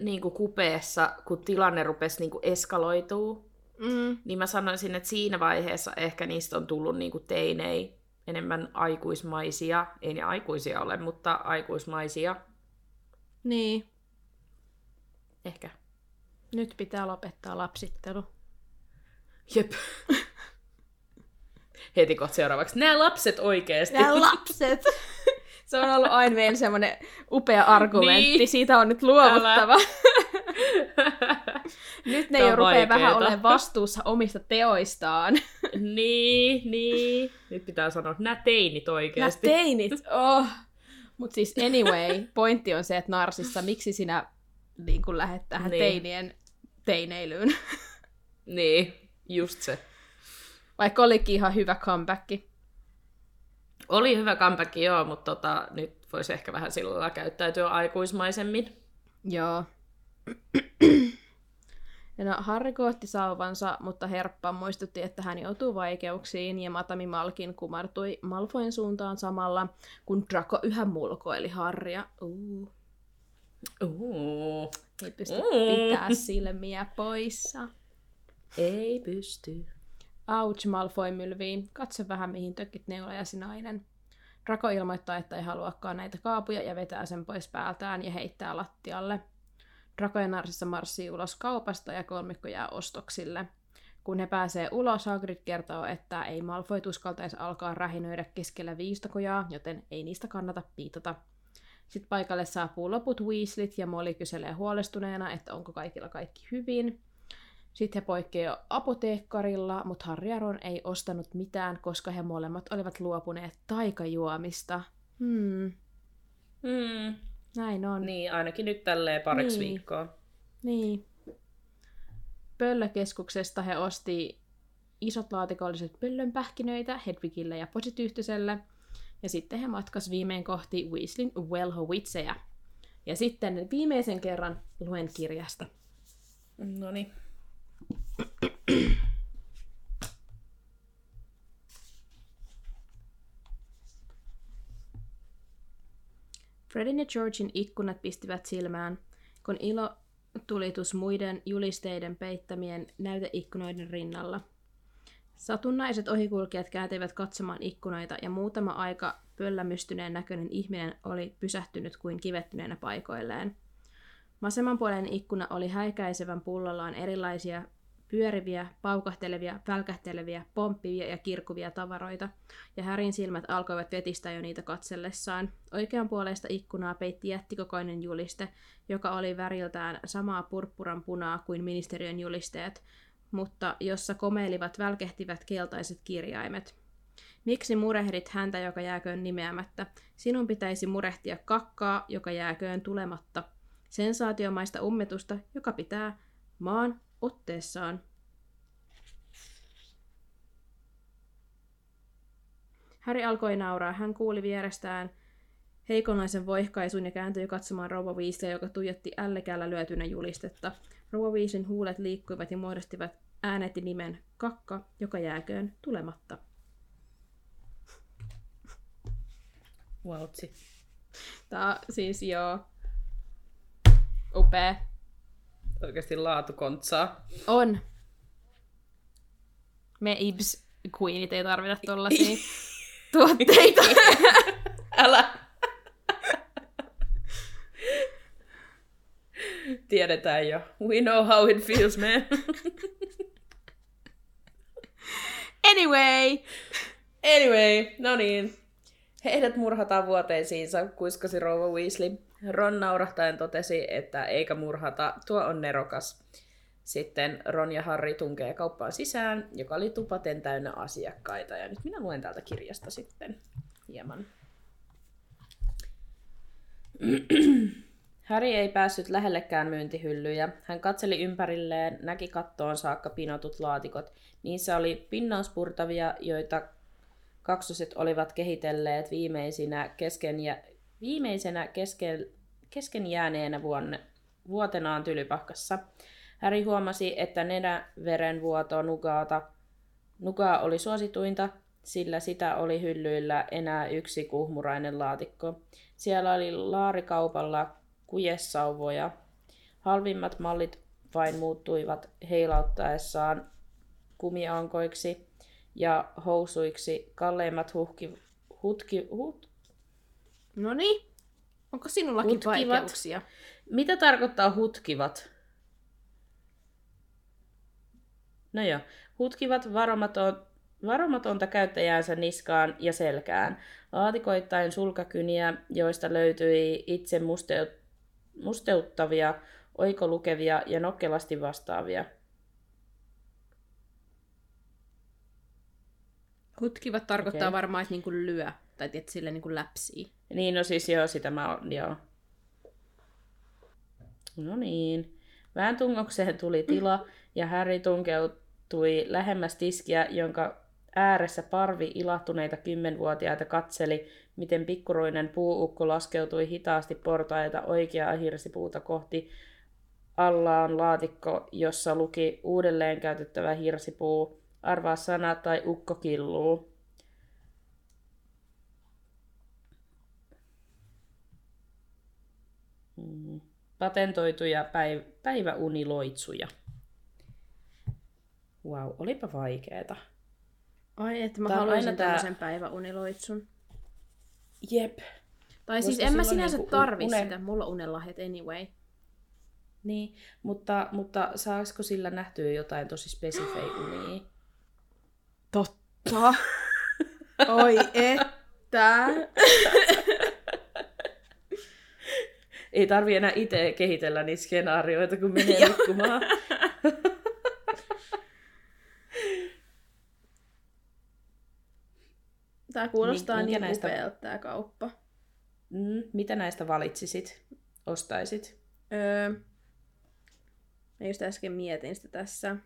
niin kuin kupeessa, kun tilanne rupesi niin kuin eskaloituu, mm, niin mä sanoisin, että siinä vaiheessa ehkä niistä on tullut niin kuin teinei enemmän aikuismaisia. Ei ne aikuisia ole, mutta aikuismaisia niin. ehkä. Nyt pitää lopettaa lapsittelu. Jep. Heti kohta seuraavaksi. Nämä lapset oikeesti. Nämä lapset! Se on ollut aina meillä semmoinen upea argumentti. Niin. Siitä on nyt luovuttava. nyt ne Tää jo rupeaa vähän olemaan vastuussa omista teoistaan. niin, niin. Nyt pitää sanoa, että nämä teinit Nämä oikeesti. teinit, oh. Mutta siis anyway, pointti on se, että Narsissa, miksi sinä niin kun lähdet tähän Niin. teinien teineilyyn? Niin, just se. Vaikka olikin ihan hyvä comeback. Oli hyvä comeback, joo, mutta tota, nyt voisi ehkä vähän sillä lailla käyttäytyä aikuismaisemmin. Joo. Ja no, Harry kohti sauvansa, mutta Herppa muistutti, että hän joutuu vaikeuksiin ja Matami Malkin kumartui Malfoin suuntaan samalla, kun Draco yhä mulkoili Harrya. Uh, Uh, ei pysty Mm. pitää silmiä poissa. ei pysty. Ouch, Malfoy mylvii. Katso vähän, mihin tökit neulajasi nainen. Draco ilmoittaa, että ei haluakaan näitä kaapuja ja vetää sen pois päältään ja heittää lattialle. Draco ja Narsissa marssii ulos kaupasta ja kolmikko jää ostoksille. Kun he pääsee ulos, Hagrid kertoo, että ei Malfoy uskaltaisi alkaa rähinöidä keskellä viistokojaa, joten ei niistä kannata piitata. Sitten paikalle saapuu loput Weaslit ja Molly kyselee huolestuneena, että onko kaikilla kaikki hyvin. Sitten he poikkeaa apoteekkarilla, mutta Harry ja Ron ei ostanut mitään, koska he molemmat olivat luopuneet taikajuomista. Hmm, Mm, näin on. niin, ainakin nyt tälleen pariksi Niin. viikkoa. Niin. Pöllökeskuksesta he osti isot laatikolliset pöllönpähkinöitä Hedwigille ja posityyhtiselle. Ja sitten he matkas viimein kohti Weaslin Wellhowitseja. Ja sitten viimeisen kerran luen kirjasta. No niin. Fredin ja Georgin ikkunat pistivät silmään, kun ilo tulitus muiden julisteiden peittämien näyteikkunoiden rinnalla. Satunnaiset ohikulkijat kääntyivät katsomaan ikkunoita ja muutama aika pöllämystyneen näköinen ihminen oli pysähtynyt kuin kivettyneenä paikoilleen. Vasemmanpuoleinen ikkuna oli häikäisevän pullollaan erilaisia pyöriviä, paukahtelevia, välkähteleviä, pomppivia ja kirkuvia tavaroita, ja Härin silmät alkoivat vetistä jo niitä katsellessaan. Oikean puolesta ikkunaa peitti jättikokoinen juliste, joka oli väriltään samaa purppuran punaa kuin ministeriön julisteet, mutta jossa komeilivat välkehtivät keltaiset kirjaimet. Miksi murehdit häntä, joka jääköön nimeämättä? Sinun pitäisi murehtia kakkaa, joka jääköön tulematta. Sensaatiomaista ummetusta, joka pitää maan otteessaan. Harry alkoi nauraa. Hän kuuli vierestään heikonlaisen voihkaisun ja kääntyi katsomaan rouva Weasley, joka tuijotti ällekällä lyötynä julistetta. Rouva Weasleyn huulet liikkuivat ja muodostivat äänetti nimen Kakka, joka jääköön tulematta. Vautsi. Tää siis joo. Upea. Oikeasti laatukontsaa. On. Me Ibs Queenit ei tarvita tollasia. tuotteita. Älä. Tiedetään jo. We know how it feels, man. anyway. Anyway, no niin. Heidät murhataan vuoteisiinsa, kuiskasi rouva Weasley. Ron naurahtaen totesi, että eikä murhata, tuo on nerokas. Sitten Ron ja Harry tunkee kauppaan sisään, joka oli tupaten täynnä asiakkaita. Ja nyt minä luen täältä kirjasta sitten hieman. Harry ei päässyt lähellekään myyntihyllyjä. Hän katseli ympärilleen, näki kattoon saakka pinotut laatikot. Niissä oli pinnauspurtavia, joita kaksoset olivat kehitelleet viimeisinä kesken ja, viimeisenä kesken, kesken jääneenä vuonna, vuotenaan tylypahkassa. Harry huomasi, että nenäverenvuoto nugaata, nugaa oli suosituinta, sillä sitä oli hyllyillä enää yksi kuhmurainen laatikko. Siellä oli laarikaupalla kujesauvoja. Halvimmat mallit vain muuttuivat heilauttaessaan kumiankoiksi ja housuiksi. Kalleimmat huhki, hutki, hut, No niin. Onko sinullakin Hutkivat. vaikeuksia? Mitä tarkoittaa hutkivat? No joo, hutkivat varomaton, varomatonta käyttäjäänsä niskaan ja selkään. Laatikoittain sulkakyniä, joista löytyi itse musteut, musteuttavia, oikolukevia ja nokkelasti vastaavia. Hutkivat tarkoittaa Okei. varmaan, että niinku lyö. Tai tiedät, sille niinku läpsii. Niin, no siis joo, sitä mä oon, joo. No niin. Vääntungokseen tuli tila ja Harry tunkeutui lähemmäs tiskiä, jonka ääressä parvi ilahtuneita kymmenvuotiaita katseli, miten pikkuruinen puuukko laskeutui hitaasti portaita oikeaa hirsipuuta kohti. Alla on laatikko, jossa luki uudelleen käytettävä hirsipuu. Arvaa sana tai ukko killuu. Mm. Patentoituja päiv- päiväuniloitsuja. Wow, olipa vaikeeta. Ai, että mä Tää haluaisin tämmöisen päiväuniloitsun. Jep. Tai siis Koska en mä sinänsä niinku tarvi une- sitä, mulla on unelahjat anyway. Niin, mutta, mutta saisiko sillä nähtyä jotain tosi spesifejä unia? Totta. Oi että. Ei tarvi enää itse kehitellä niitä skenaarioita, kun menee nukkumaan. Tää kuulostaa Minkä niin näistä- upealta tää kauppa. Mm, mitä näistä valitsisit? Ostaisit? Öö, mä just äsken mietin sitä tässä.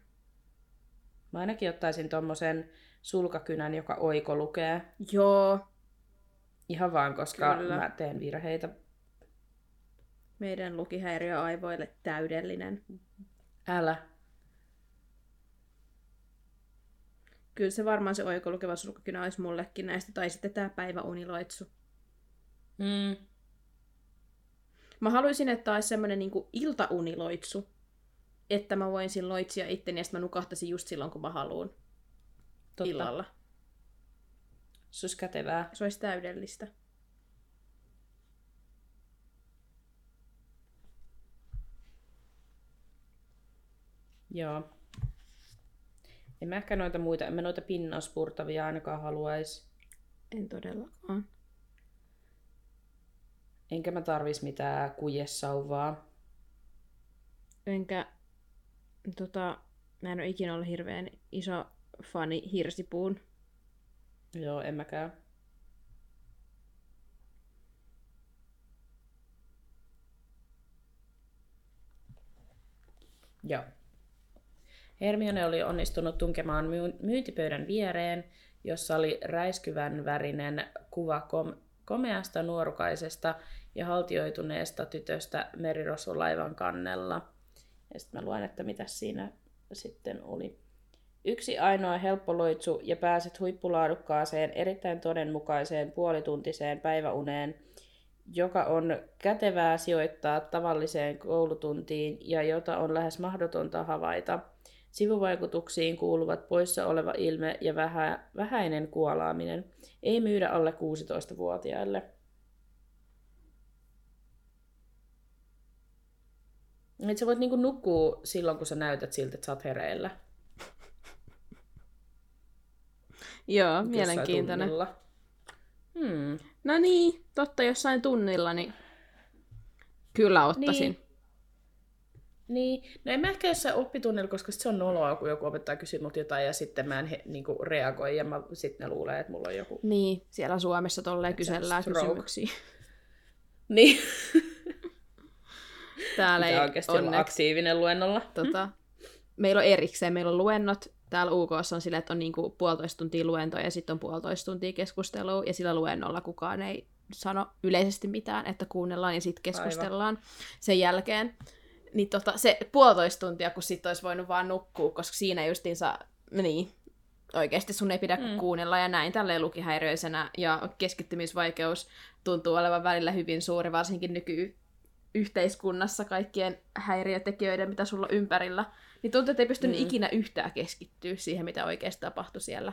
Mä ainakin ottaisin tommosen sulkakynän, joka oiko lukee. Joo, Ihan vaan, koska Kyllä. mä teen virheitä. Meidän lukihäiriö aivoille täydellinen. Älä. Kyllä se varmaan se oikolukeva sulkakynä olisi mullekin näistä, tai sitten tää päiväuniloitsu. Mm. Mä haluaisin, että olisi semmoinen niin iltauniloitsu, että mä voisin loitsia itteni ja sitten mä nukahtaisin just silloin, kun mä haluan Totta. illalla. Se olisi kätevää. Se olisi täydellistä. Joo. En mä ehkä noita muita, en mä noita pinnauspurtavia ainakaan haluaisi. En todellakaan. Enkä mä tarvis mitään kujesauvaa. Enkä, tota, mä en ole ikinä ollut hirveän iso fani hirsipuun. Joo, en mäkään. Joo. Hermione oli onnistunut tunkemaan myy- myyntipöydän viereen, jossa oli räiskyvän värinen kuva kom- komeasta nuorukaisesta ja haltioituneesta tytöstä merirosulaivan kannella. Ja sitten mä luen, että mitä siinä sitten oli. Yksi ainoa helppo loitsu ja pääset huippulaadukkaaseen, erittäin todenmukaiseen puolituntiseen päiväuneen, joka on kätevää sijoittaa tavalliseen koulutuntiin ja jota on lähes mahdotonta havaita. Sivuvaikutuksiin kuuluvat poissa oleva ilme ja vähä, vähäinen kuolaaminen. Ei myydä alle 16-vuotiaille. Et sä voit niinku nukkua silloin, kun sä näytät siltä, että sä oot hereillä. Joo, mielenkiintoinen. tunnilla. Hmm. No niin, totta jossain tunnilla, niin kyllä ottaisin. Niin. Niin, no en mä ehkä jossain oppitunnilla, koska se on noloa, kun joku opettaa kysyä mut jotain ja sitten mä en he, niinku reagoi ja mä, sit ne luulee, että mulla on joku... Niin, siellä Suomessa tolleen kysellään kysymyksiä. Niin, Täällä ei oikeasti onneksi. aktiivinen luennolla. Tota, meillä on erikseen, meillä on luennot. Täällä UK on silleen, että on niinku puolitoista tuntia luentoja ja sitten on puolitoista tuntia keskustelua. Ja sillä luennolla kukaan ei sano yleisesti mitään, että kuunnellaan ja sitten keskustellaan Aivan. sen jälkeen. Niin tota, se puolitoista tuntia, kun sit olisi voinut vaan nukkua, koska siinä justiinsa, niin, oikeasti sun ei pidä mm. kuunnella ja näin tälleen lukihäiriöisenä. Ja keskittymisvaikeus tuntuu olevan välillä hyvin suuri, varsinkin nyky yhteiskunnassa kaikkien häiriötekijöiden, mitä sulla on ympärillä, niin tuntuu, että ei pystynyt mm. ikinä yhtään keskittyä siihen, mitä oikeasti tapahtui siellä.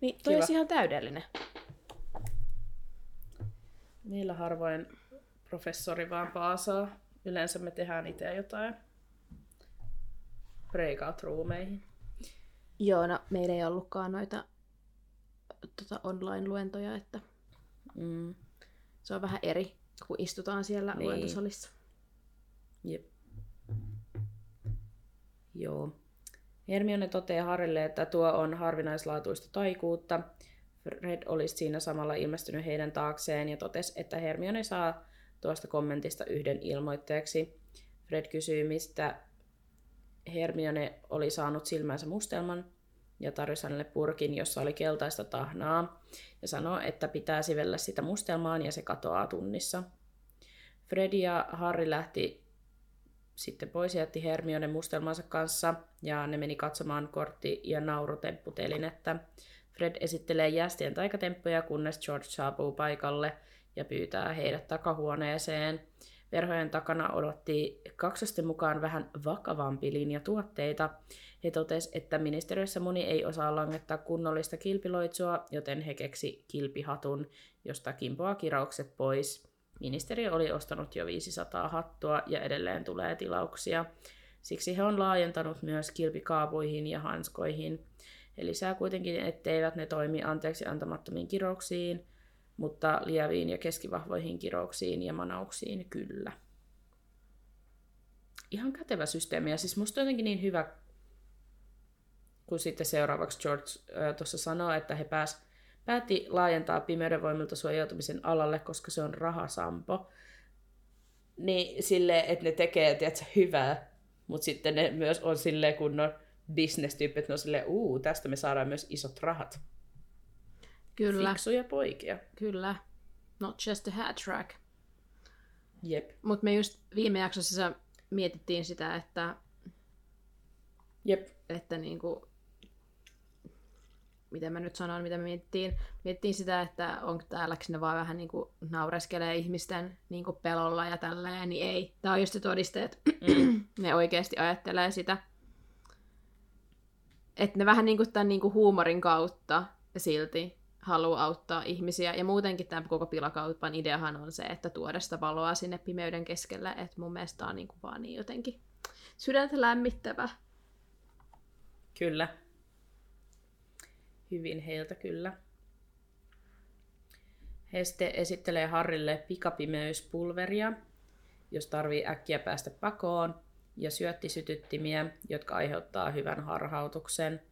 Niin toi olisi ihan täydellinen. Meillä harvoin professori vaan paasaa. Yleensä me tehdään itse jotain breakout-ruumeihin. Joo, no meillä ei ollutkaan noita tota, online-luentoja, että Mm. se on vähän eri, kun istutaan siellä Niin. luentosalissa. Jep. Joo. Hermione toteaa Harrille, että tuo on harvinaislaatuista taikuutta. Fred olisi siinä samalla ilmestynyt heidän taakseen ja totesi, että Hermione saa tuosta kommentista yhden ilmoitteeksi. Fred kysyy, mistä Hermione oli saanut silmänsä mustelman ja tarjosi hänelle purkin, jossa oli keltaista tahnaa ja sanoi, että pitää sivellä sitä mustelmaan ja se katoaa tunnissa. Fred ja Harry lähti sitten pois ja jätti Hermione mustelmansa kanssa ja ne meni katsomaan kortti- ja naurutempputelinettä. Fred esittelee jästien taikatemppuja, kunnes George saapuu paikalle ja pyytää heidät takahuoneeseen. Verhojen takana odotti kaksosten mukaan vähän vakavampi linja tuotteita. He totes, että ministeriössä moni ei osaa langettaa kunnollista kilpiloitsua, joten he keksi kilpihatun, josta kimpoaa kiraukset pois. Ministeriö oli ostanut jo 500 hattua ja edelleen tulee tilauksia. Siksi he on laajentanut myös kilpikaapuihin ja hanskoihin. He lisää kuitenkin, etteivät ne toimi anteeksi antamattomiin kirouksiin, mutta lieviin ja keskivahvoihin kirouksiin ja manauksiin kyllä. Ihan kätevä systeemi ja siis musta jotenkin niin hyvä, kun sitten seuraavaksi George äh, tuossa sanoo, että he pääs, päätti laajentaa pimeyden voimilta suojautumisen alalle, koska se on rahasampo. Niin sille, että ne tekee tiedätkö, hyvää, mutta sitten ne myös on silleen kunnon business-tyyppi, että ne on silleen, uu, tästä me saadaan myös isot rahat. Kyllä, Fiksuja poikia. kyllä. Not just a hat track. Jep. Mutta me just viime jaksossa mietittiin sitä, että, Jep. että niinku, miten mä nyt sanon, mitä me mietittiin. Mietittiin sitä, että onko täällä ne vaan vähän niinku naureskelee ihmisten niinku pelolla ja tälleen, niin ei. Tää on just se todiste, että ne oikeasti ajattelee sitä. Että ne vähän niinku tämän niinku huumorin kautta silti haluaa auttaa ihmisiä. Ja muutenkin tämän koko pilakaupan ideahan on se, että tuoda sitä valoa sinne pimeyden keskelle. Että mun mielestä tää on niinku vaan niin jotenkin sydäntä lämmittävä. Kyllä. Hyvin heiltä kyllä. He sitten esittelee Harrille pikapimeyspulveria, jos tarvii äkkiä päästä pakoon, ja syöttisytyttimiä, jotka aiheuttaa hyvän harhautuksen.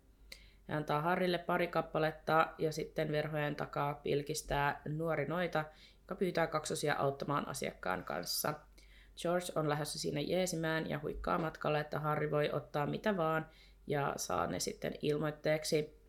Hän antaa Harrille pari kappaletta ja sitten verhojen takaa pilkistää nuori noita, joka pyytää kaksosia auttamaan asiakkaan kanssa. George on lähdössä siinä jeesimään ja huikkaa matkalle, että Harry voi ottaa mitä vaan ja saa ne sitten ilmoitteeksi.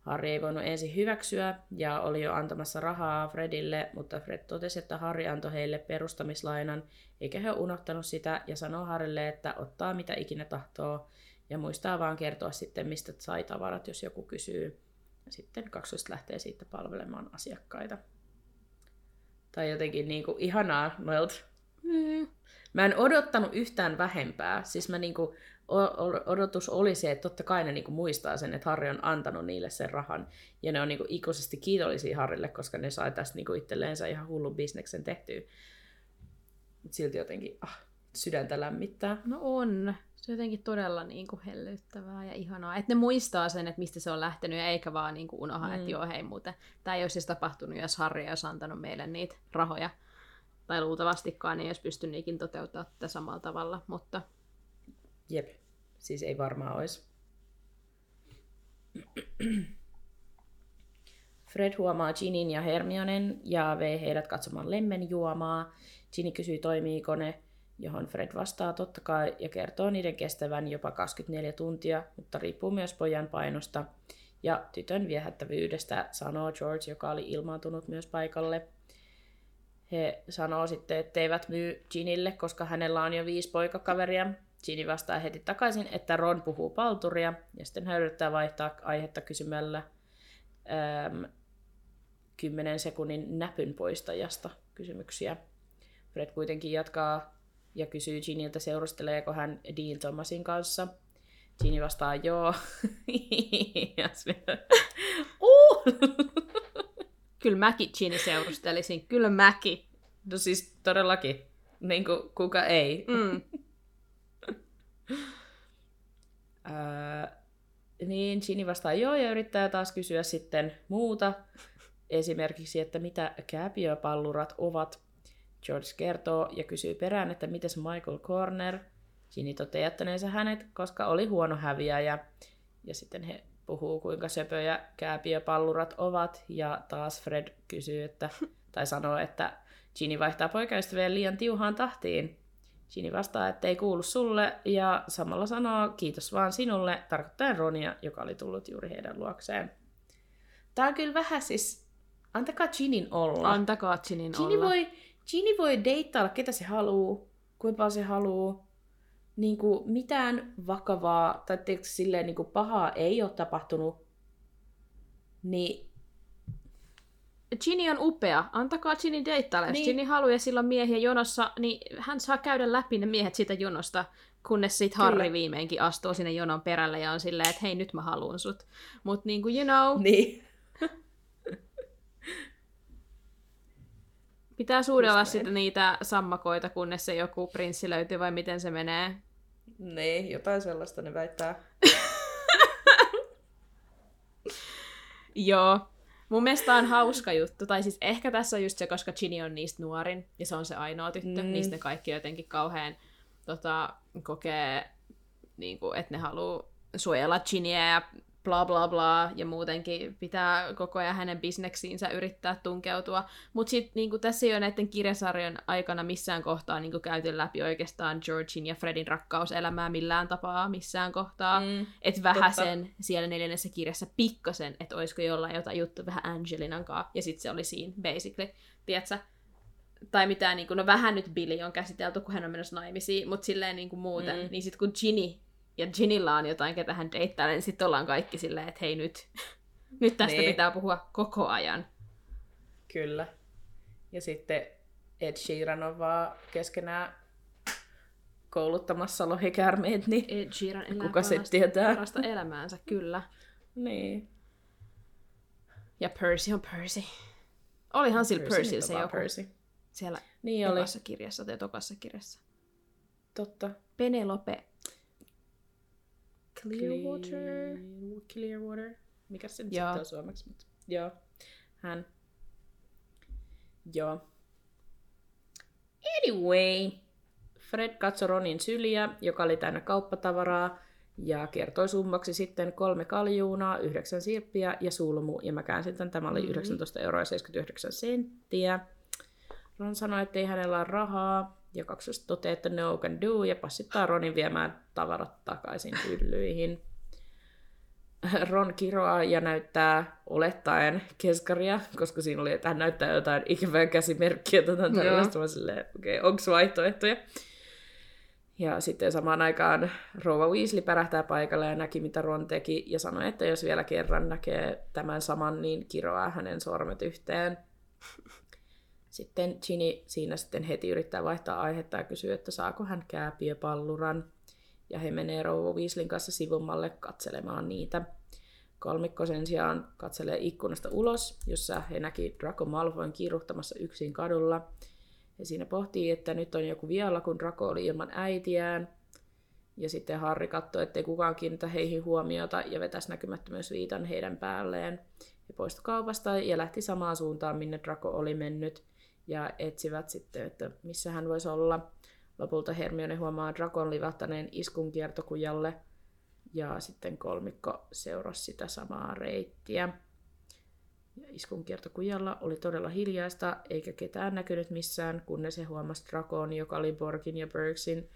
Harry ei voinut ensin hyväksyä ja oli jo antamassa rahaa Fredille, mutta Fred totesi, että Harry antoi heille perustamislainan, eikä he unohtanut sitä ja sanoo Harrylle, että ottaa mitä ikinä tahtoo ja muistaa vaan kertoa sitten, mistä sai tavarat, jos joku kysyy. Ja sitten kaksoista lähtee siitä palvelemaan asiakkaita. Tai jotenkin niin kuin ihanaa noilta Mm. Mä en odottanut yhtään vähempää. Siis mä niinku, odotus oli se, että totta kai ne niinku muistaa sen, että Harri on antanut niille sen rahan. Ja ne on niinku ikuisesti kiitollisia Harrille, koska ne sai tästä niinku itselleensä ihan hullun bisneksen tehtyä. Mut silti jotenkin ah, sydäntä lämmittää. No on. Se on jotenkin todella niin kuin hellyttävää ja ihanaa. Että ne muistaa sen, että mistä se on lähtenyt ja eikä vaan niin kuin unoha, mm. että joo hei muuten. Tämä ei olisi siis tapahtunut, jos Harri olisi antanut meille niitä rahoja. Tai luultavastikaan ei olisi pystynyt ikin toteuttaa tätä samalla tavalla, mutta Jep, siis ei varmaan olisi. Fred huomaa Ginin ja Hermionen ja vei heidät katsomaan lemmenjuomaa. Ginny kysyy, toimiiko ne, johon Fred vastaa totta kai ja kertoo niiden kestävän jopa 24 tuntia, mutta riippuu myös pojan painosta ja tytön viehättävyydestä, sanoo George, joka oli ilmaantunut myös paikalle. He sanoo sitten, että eivät myy Ginille, koska hänellä on jo viisi poikakaveria. Ginny vastaa heti takaisin, että Ron puhuu palturia, ja sitten hän yrittää vaihtaa aihetta kysymällä äm, 10 sekunnin näpyn poistajasta kysymyksiä. Fred kuitenkin jatkaa ja kysyy Giniltä, seurusteleeko hän Dean Thomasin kanssa. Ginny vastaa joo. uh! kyllä mäkin Ginny seurustelisin. Kyllä mäkin. No siis todellakin. Niin kuin, kuka ei. Mm. Öö, niin Ginny vastaa joo ja yrittää taas kysyä sitten muuta. Esimerkiksi, että mitä kääpiöpallurat ovat. George kertoo ja kysyy perään, että mites Michael Corner. Ginny toteaa jättäneensä hänet, koska oli huono häviäjä. Ja sitten he puhuu, kuinka söpöjä kääpiöpallurat ovat. Ja taas Fred kysyy, että, tai sanoo, että Ginny vaihtaa poikaystäviä liian tiuhaan tahtiin. Ginny vastaa, että ei kuulu sulle, ja samalla sanoo kiitos vaan sinulle, tarkoittaen Ronia, joka oli tullut juuri heidän luokseen. Tää on kyllä vähän siis, antakaa Ginin olla. Antakaa Ginin Ginny olla. voi, Ginny voi deittailla ketä se haluu, kuinka paljon se haluu. Niin kuin mitään vakavaa tai tiedätkö, silleen niin kuin pahaa ei ole tapahtunut. Niin Ginny on upea. Antakaa Ginny deittailla. Jos Niin. Ginny haluaa ja sillä on miehiä jonossa, niin hän saa käydä läpi ne miehet siitä jonosta, kunnes sit Harry Kyllä. viimeinkin astuu sinne jonon perälle ja on silleen, että hei nyt mä haluun sut. Mut niinku, you know, niin. pitää suudella Just sitten niitä sammakoita, kunnes se joku prinssi löytyy vai miten se menee. Niin, jotain sellaista ne väittää. Joo. Mun mielestä on hauska juttu. Tai siis ehkä tässä on just se, koska Ginny on niistä nuorin ja se on se ainoa tyttö. Mm. Niistä ne kaikki jotenkin kauhean tota, kokee, niin kuin, että ne haluaa suojella Ginnyä ja bla bla bla, ja muutenkin pitää koko ajan hänen bisneksiinsä yrittää tunkeutua. Mutta sitten niin tässä ei ole näiden kirjasarjan aikana missään kohtaa niin käyty läpi oikeastaan Georgin ja Fredin rakkauselämää millään tapaa missään kohtaa. Mm. Että vähän sen siellä neljännessä kirjassa pikkasen, että olisiko jollain jotain juttu vähän Angelinan kanssa, ja sitten se oli siinä, basically, tiedätkö? Tai mitään, niin kuin, no vähän nyt Billy on käsitelty, kun hän on menossa naimisiin, mutta silleen niin kuin muuten, mm. niin sitten kun Ginny ja Ginnylla on jotain, ketä hän deittailee, niin sitten ollaan kaikki silleen, että hei nyt, nyt tästä Niin. pitää puhua koko ajan. Kyllä. Ja sitten Ed Sheeran on vaan keskenään kouluttamassa lohikäärmeet, niin Ed Sheeran elää kuka se tietää. parasta elämäänsä, kyllä. Niin. Ja Percy on Percy. Olihan sillä Percy Percyllä on se joku Percy. siellä Niin oli, kirjassa tai tokassa kirjassa. totta. Penelope Clearwater. Clear- Clearwater. Mikä se nyt Joo. sitten on suomeksi? Mutta... Joo. Hän. Joo. Anyway. Fred katsoi Ronin syliä, joka oli täynnä kauppatavaraa, ja kertoi summaksi sitten kolme kaljuunaa, yhdeksän sirppiä ja sulmu, ja mä käänsin tämän, tämä oli Mhm. 19 euroa ja 79 senttiä. Ron sanoi, että ei hänellä ole rahaa, ja kaksosta toteaa, että no can do, ja passittaa Ronin viemään tavarat takaisin hyllyihin. Ron kiroaa ja näyttää olettaen keskaria, koska siinä oli, että hän näyttää jotain ikävää käsimerkkiä tätä tällaista. Mä silleen, okei, okay, onks vaihtoehtoja? Ja sitten samaan aikaan Rouva Weasley pärähtää paikalle ja näki, mitä Ron teki, ja sanoi, että jos vielä kerran näkee tämän saman, niin kiroaa hänen sormet yhteen. Sitten Ginny siinä sitten heti yrittää vaihtaa aihetta ja kysyy, että saako hän kääpiöpalluran. Ja he menee Rouvo Weasleyn kanssa sivummalle katselemaan niitä. Kolmikko sen sijaan katselee ikkunasta ulos, jossa he näki Draco Malfoyn kiiruhtamassa yksin kadulla. Ja siinä pohtii, että nyt on joku vialla, kun Draco oli ilman äitiään. Ja sitten Harri katsoi, ettei kukaan kiinnitä heihin huomiota ja vetäisi näkymättömyysviitan heidän päälleen. He poistui kaupasta ja lähti samaan suuntaan, minne Draco oli mennyt. Ja etsivät sitten, että missä hän voisi olla. Lopulta Hermione huomaa Drakon livahtaneen iskun kiertokujalle. Ja sitten kolmikko seurasi sitä samaa reittiä. Ja iskun kiertokujalla oli todella hiljaista, eikä ketään näkynyt missään, kunnes he huomasi Drakon, joka oli Borgin ja Bergsin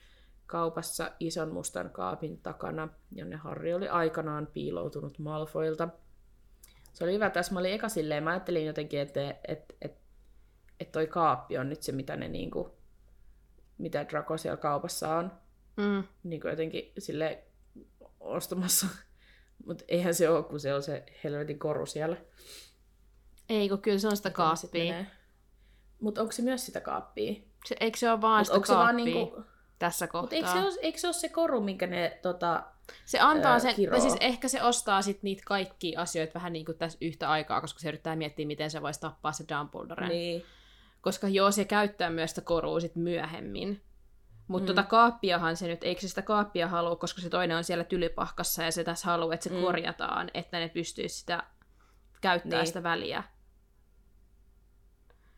kaupassa ison mustan kaapin takana, jonne Harri oli aikanaan piiloutunut Malfoilta. Se oli hyvä, tässä mä olin eka silleen, mä ajattelin jotenkin, että et, et, et toi kaappi on nyt se, mitä ne niinku, mitä Draco siellä kaupassa on. Mm. Niinku jotenkin sille ostamassa. Mutta eihän se ole, kun se on se helvetin koru siellä. Ei, kun kyllä se on sitä kaappia. Mutta onko se myös sitä kaappia? Se, eikö se ole vaan Mut sitä se vaan kaappia niinku... tässä Mut kohtaa? eikö se, ole, eikö se ole se koru, minkä ne tota... Se antaa sen, kiroo. tai siis ehkä se ostaa sit niitä kaikkia asioita vähän niin kuin tässä yhtä aikaa, koska se yrittää miettiä, miten se voisi tappaa se Dumbledoren. Niin. Koska joo, se käyttää myös sitä korua sit myöhemmin. Mutta mm. tota kaappiahan se nyt, eikö se sitä kaappia halua, koska se toinen on siellä tylypahkassa ja se tässä haluaa, että se mm. korjataan, että ne pystyisi sitä käyttää Niin. sitä väliä.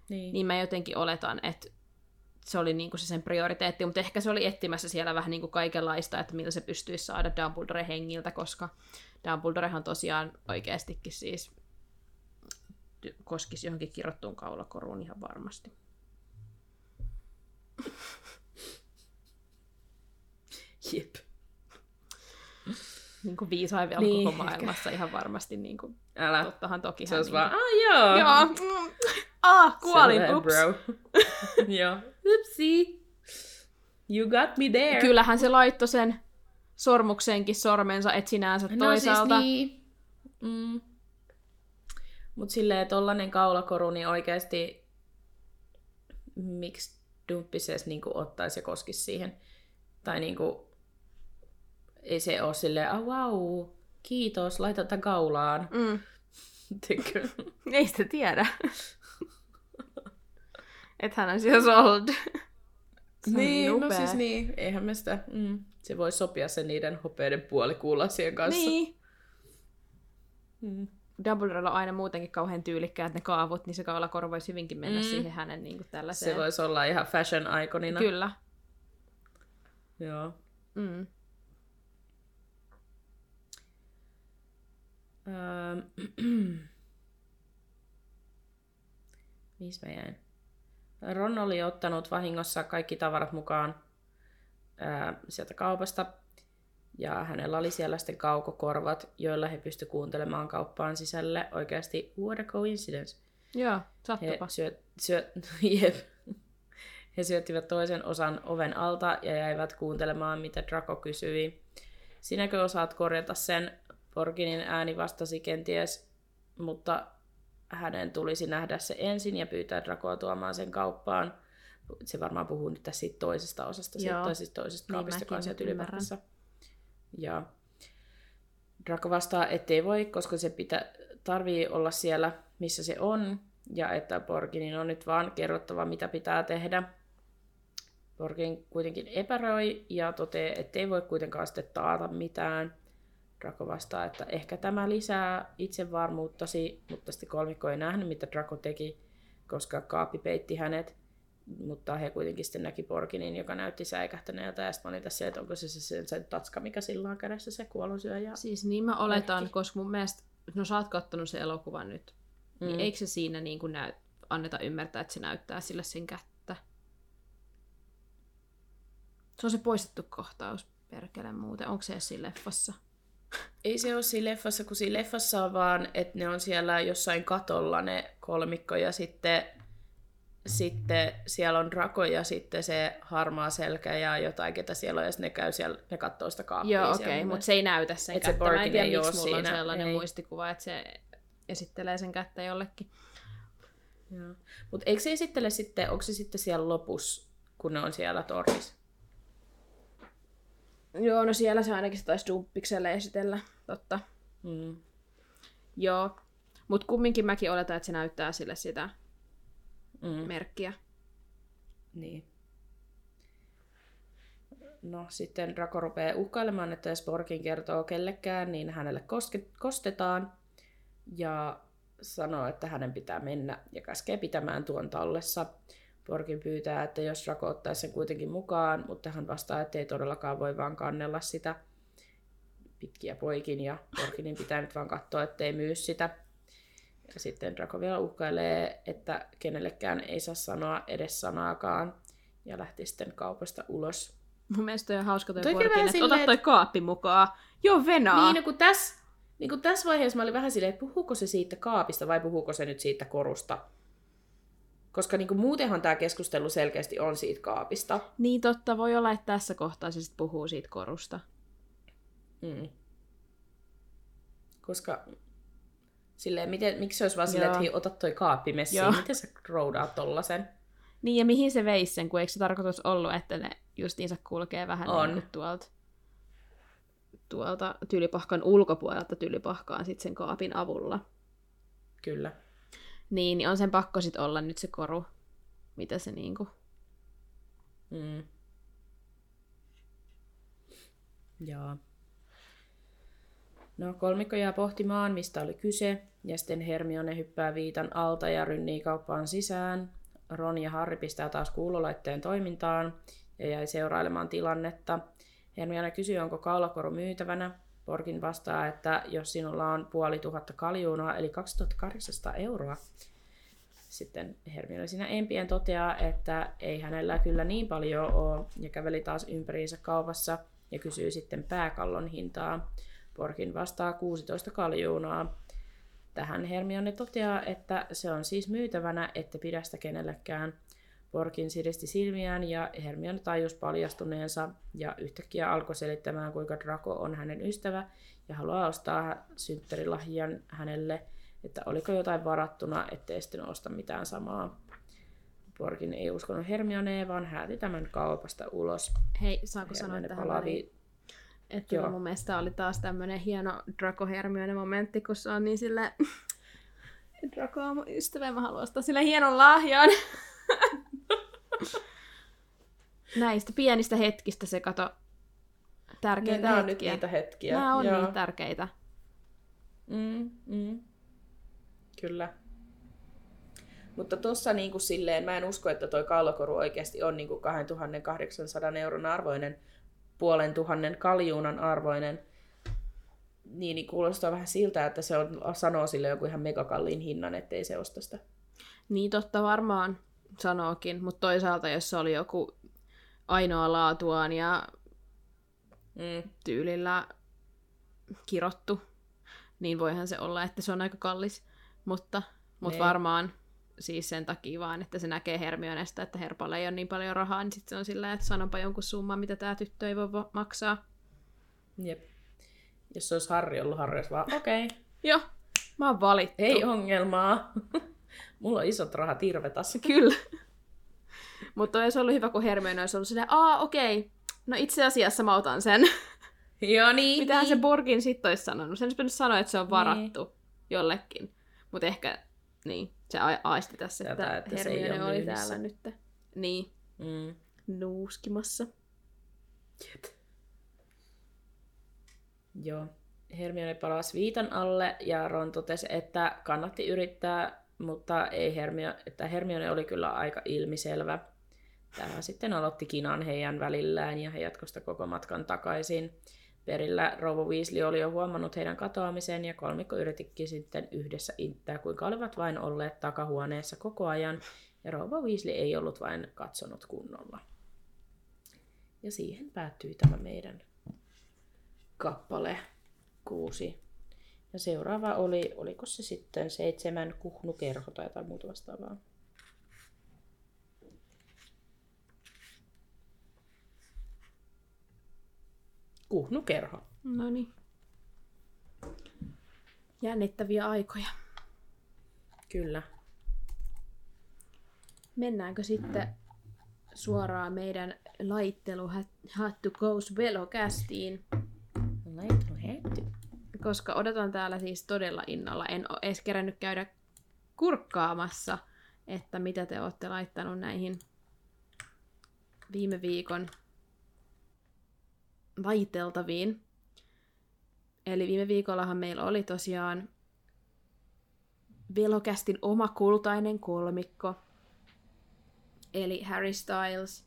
Niin. Niin mä jotenkin oletan, että se oli niinku se sen prioriteetti, mutta ehkä se oli etsimässä siellä vähän niinku kaikenlaista, että millä se pystyisi saada Dumbledore hengiltä, koska Dumbledorehan tosiaan oikeastikin siis koskisi johonkin kirottuun kaulakoruun ihan varmasti. Jep. Niin kuin viisaimpia Niin, niin, koko ehkä. maailmassa ihan varmasti. Niin kuin, Älä. tottahan toki Se olisi niin vaan, ah joo. Joo. Ah, kuolin, ups. bro. joo. Upsi. You got me there. Kyllähän se laittoi sen sormuksenkin sormensa etsinäänsä toisaalta. No siis niin. Mm. Mut silleen tollanen kaulakoru, niin oikeasti miksi dumppises niinku ottaisi ja koskisi siihen. Tai niinku, ei se ole silleen, ah wow, kiitos, laita tätä kaulaan. Mm. Ei sitä tiedä. Et hän on sold. Se on niin, no siis niin, eihän me sitä, mm, se voi sopia se niiden hopeiden puolikuulasien kanssa. Niin. Mm. Dumbledorella on aina muutenkin kauhean tyylikkäät ne kaavut, niin se kaulakoru voisi hyvinkin mennä Mm. siihen hänen niin kuin tällaiseen. Se voisi olla ihan fashion iconina. Kyllä. Joo. Mm. Öö, Missä mä jäin? Ron oli ottanut vahingossa kaikki tavarat mukaan ää, sieltä kaupasta. Ja hänellä oli siellä sitten kaukokorvat, joilla he pysty kuuntelemaan kauppaan sisälle. Oikeasti, what a coincidence. Joo, He, sattupa. syöt, syöt, jep. He syöttivät toisen osan oven alta ja jäivät kuuntelemaan, mitä Draco kysyi. Sinäkö osaat korjata sen? Porkinin ääni vastasi kenties, mutta hänen tulisi nähdä se ensin ja pyytää Dracoa tuomaan sen kauppaan. Se varmaan puhuu nyt tässä siitä toisesta osasta, siitä, siis toisesta Niin kaapista, joka on mäkin sieltä ymmärrän. ylipakkassa. Ja Draco vastaa, ettei voi, koska se pitä, tarvii olla siellä, missä se on, ja että Borginin on nyt vaan kerrottava, mitä pitää tehdä. Borgin kuitenkin epäröi ja toteaa, ettei voi kuitenkaan sitten taata mitään. Draco vastaa, että ehkä tämä lisää itsevarmuuttasi, mutta sitten kolmikko ei nähnyt, mitä Draco teki, koska kaappi peitti hänet. Mutta he kuitenkin sitten näki Borginin, joka näytti säikähtäneeltä, ja sitten mä olin tässä, että onko se se, se, se tatska, mikä sillä on kädessä, se kuolonsyöjä. Siis niin mä oletan, Lehti. koska mun mielestä, no sä oot kattonut sen elokuvan nyt, mm. niin Mm. eikö se siinä niin kuin näy, anneta ymmärtää, että se näyttää sille sen kättä? Se on se poistettu kohtaus, perkele muuten. Onko se edes siinä leffassa? Ei se ole siinä leffassa, kun siinä leffassa on vaan, että ne on siellä jossain katolla ne kolmikko ja sitten, sitten siellä on Draco ja sitten se harmaa selkä ja jotain, ketä siellä on ja sitten ne käy siellä, ne katsoo sitä kaappia Joo, okei, okay, mutta se ei näytä sen Et se kättä. Mä en tiedä, miksi mulla on siinä, sellainen ei. muistikuva, että se esittelee sen kättä jollekin. Mutta eikö se esittele sitten, onko se sitten siellä lopussa, kun ne on siellä tornissa? Joo, no siellä se ainakin se taisi Dumppikselle esitellä, totta. Mm. Joo. Mutta kumminkin mäkin oletan, että se näyttää sille sitä Mm. merkkiä. Niin. No sitten Rako rupeaa uhkailemaan, että jos Borkin kertoo kellekään, niin hänelle koske- kostetaan. Ja sanoo, että hänen pitää mennä ja käskee pitämään tuon tallessa. Borkin pyytää, että jos Rako ottaisi sen kuitenkin mukaan, mutta hän vastaa, että ei todellakaan voi vaan kannella sitä pitkiä poikin ja Borkinin pitää nyt vaan katsoa, ettei myy sitä. Ja sitten Draco vielä uhkailee, että kenellekään ei saa sanoa edes sanaakaan ja lähti sitten kaupasta ulos. Mun mielestä on hauska toi Toi että silleen, ota toi kaappi mukaan. Joo, venaa. Niin, no kun tässä, niin kun tässä vaiheessa mä olin vähän silleen, että puhuuko se siitä kaapista vai puhuuko se nyt siitä korusta. Koska niin muutenhan tämä keskustelu selkeästi on siitä kaapista. Niin totta, voi olla, että tässä kohtaa se sit puhuu siitä korusta. Mm. Koska silleen, miten, miksi se olisi vaan silleen, että hei, ota toi kaappi messiin, Joo. miten sä roudaat tollasen? Niin, ja mihin se veisi sen, kun eikö se tarkoitus ollut, että ne justiinsa kulkee vähän On. niin kuin tuolta, tuolta tylipahkan ulkopuolelta tylipahkaan sit sen kaapin avulla. Kyllä. Niin, niin on sen pakko sit olla nyt se koru, mitä se niinku... Mm. Joo. No, kolmikko jää pohtimaan, mistä oli kyse, ja sitten Hermione hyppää viitan alta ja rynnii kauppaan sisään. Ron ja Harry pistää taas kuulolaitteen toimintaan ja jäi seurailemaan tilannetta. Hermione kysyy, onko kaulakoru myytävänä. Porkin vastaa, että jos sinulla on puoli tuhatta kaljuunaa, eli 2800 euroa, sitten Hermione siinä empien toteaa, että ei hänellä kyllä niin paljon ole, ja käveli taas ympäriinsä kaupassa ja kysyy sitten pääkallon hintaa. Porkin vastaa 16 kaljuunaa. Tähän Hermione toteaa, että se on siis myytävänä, että pidä sitä kenellekään. Porkin siristi silmiään ja Hermione tajus paljastuneensa ja yhtäkkiä alkoi selittämään, kuinka Draco on hänen ystävä ja haluaa ostaa synttärilahjan hänelle, että oliko jotain varattuna, ettei sitten osta mitään samaa. Porkin ei uskonut Hermioneen, vaan hääti tämän kaupasta ulos. Hei, saanko sanoa Hermione tähän väliin? vi- Että Joo. mun mielestä oli taas tämmönen hieno Draco Hermione momentti, kun se on niin sille Draco on mun ystävä mä haluan ostaa sille hienon lahjan. Näistä pienistä hetkistä se kato tärkeitä Niin, nämä on nyt hetkiä. niitä hetkiä. Nämä on Joo. niin tärkeitä. Mm, mm. Kyllä. Mutta tossa niinku silleen, mä en usko, että toi kallokoru oikeasti on niinku 2800 euron arvoinen, puolen tuhannen kaljuunan arvoinen. Niin, niin kuulostaa vähän siltä, että se on, sanoo sille joku ihan megakalliin hinnan, ettei se osta sitä. Niin totta varmaan sanookin, mutta toisaalta jos se oli joku ainoa laatuaan ja Mm. tyylillä kirottu, niin voihan se olla, että se on aika kallis. Mutta, mutta Niin. varmaan siis sen takia vaan, että se näkee Hermionesta, että Herpalla ei ole niin paljon rahaa, niin sitten se on sillä että sanonpa jonkun summan, mitä tämä tyttö ei voi vo- maksaa. Jep. Jos se olisi Harri ollut, Harri olisi vaan, okei, okay, Joo, mä oon valittu. ei ongelmaa. Mulla on isot rahat irvetas. Kyllä. Mutta olisi ollut hyvä, kun Hermione olisi ollut silleen, aa okei, no itse asiassa mä otan sen. Joo niin. Mitähän se niin. Borgin sitten olisi sanonut? Sen olisi pitänyt sanoa, että se on varattu jollekin. Mutta ehkä, niin, se a- aisti tässä, Tätä, että, että se ei Hermione ole oli myynnissä. täällä nyt. Niin, Mm. nuuskimassa. Joo. Hermione palasi viitan alle ja Ron totesi, että kannatti yrittää, mutta ei Hermio, että Hermione oli kyllä aika ilmiselvä. Tämä sitten aloitti kinan heidän välillään ja he jatkoivat sitä koko matkan takaisin. Perillä Rouva Weasley oli jo huomannut heidän katoamisen ja kolmikko yritikin sitten yhdessä inttää, kuinka olivat vain olleet takahuoneessa koko ajan ja Rouva Weasley ei ollut vain katsonut kunnolla. Ja siihen päättyi tämä meidän kappale kuusi. Ja seuraava oli, oliko se sitten seitsemän kuhnukerho tai jotain muuta vastaavaa. Kuhnukerho. No niin. Jännittäviä aikoja. Kyllä. mennäänkö sitten suoraan meidän laittelu Hattu Goes Velokästiin? Laittelu hetty. Koska odotan täällä siis todella innolla. En ole edes kerännyt käydä kurkkaamassa, että mitä te olette laittanut näihin viime viikon laiteltaviin. Eli viime viikollahan meillä oli tosiaan Velokästin oma kultainen kolmikko. Eli Harry Styles,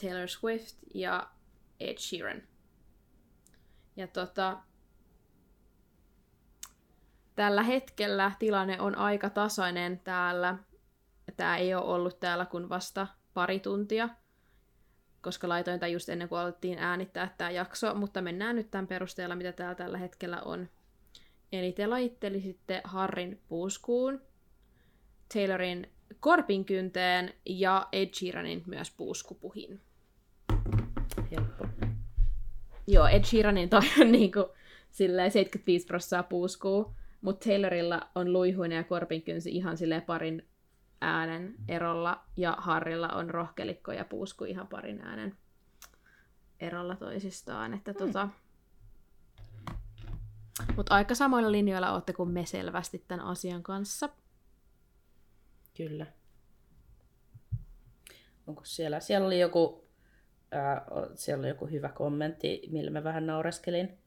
Taylor Swift ja Ed Sheeran. Ja tota, tällä hetkellä tilanne on aika tasainen täällä. Tämä ei ole ollut täällä kuin vasta pari tuntia, koska laitoin tämän just ennen kuin alettiin äänittää tämä jakso, mutta mennään nyt tämän perusteella, mitä täällä tällä hetkellä on. Eli te laittelisitte Harrin puuskuun, Taylorin korpinkynteen ja Ed Sheeranin myös puuskupuhin. Helppo. Joo, Ed Sheeranin toi on niinku silleen 75 prosenttia puuskuu, mutta Taylorilla on luihuinen ja korpinkynsi ihan silleen parin äänen erolla, ja Harrilla on rohkelikko ja puusku ihan parin äänen erolla toisistaan. Että tota... Mutta aika samoilla linjoilla olette kuin me selvästi tämän asian kanssa. Kyllä. Onko siellä? Siellä oli joku, ää, siellä oli joku hyvä kommentti, millä mä vähän naureskelin.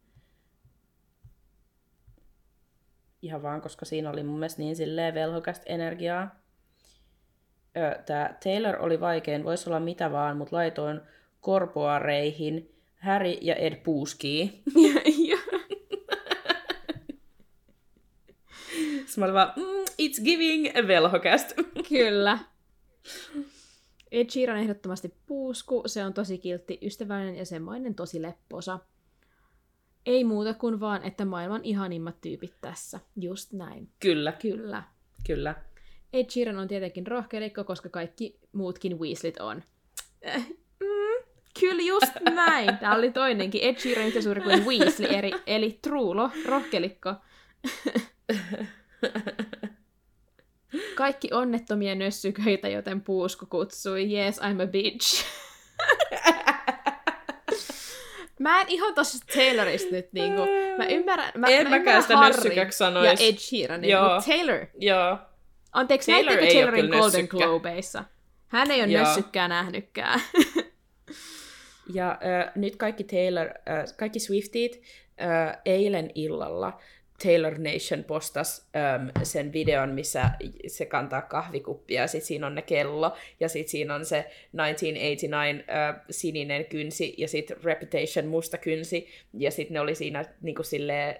Ihan vaan, koska siinä oli mun mielestä niin silleen velhokästä energiaa. Tämä Taylor oli vaikein, voisi olla mitä vaan, mutta laitoin korpoareihin Harry ja Ed puuskii. Sitten mä olin vaan, mm, it's giving a velhokast. Kyllä. Ed Sheeran ehdottomasti puusku. Se on tosi kiltti, ystävällinen ja semmoinen tosi lepposa. Ei muuta kuin vaan, että maailman ihanimmat tyypit tässä. Just näin. Kyllä, Kyllä. kyllä. Ed Sheeran on tietenkin rohkelikko, koska kaikki muutkin Weaslit on. Äh, mm, kyllä just näin. Tää oli toinenkin. Ed Sheeran yhtä suuri kuin Weasley, eri, eli Truulo, rohkelikko. Kaikki onnettomia nössyköitä, joten puusku kutsui. Yes, I'm a bitch. Mä en ihan tossa Taylorista nyt niinku. Mä ymmärrän, mä, En mä mäkään sitä nössykäksi Ja sanois. Ed Sheeranin, Joo. mutta Taylor. Joo. Anteeksi, Taylor näittekö Taylorin Golden. Globeissa? Hän ei ole Joo. nössykkää nähnytkään. Ja äh, nyt kaikki Taylor, äh, kaikki Swiftit äh, eilen illalla Taylor Nation postas ähm, sen videon, missä se kantaa kahvikuppia, ja sitten siinä on ne kello, ja sitten siinä on se 1989 äh, sininen kynsi, ja sitten Reputation musta kynsi, ja sitten ne oli siinä niinku silleen,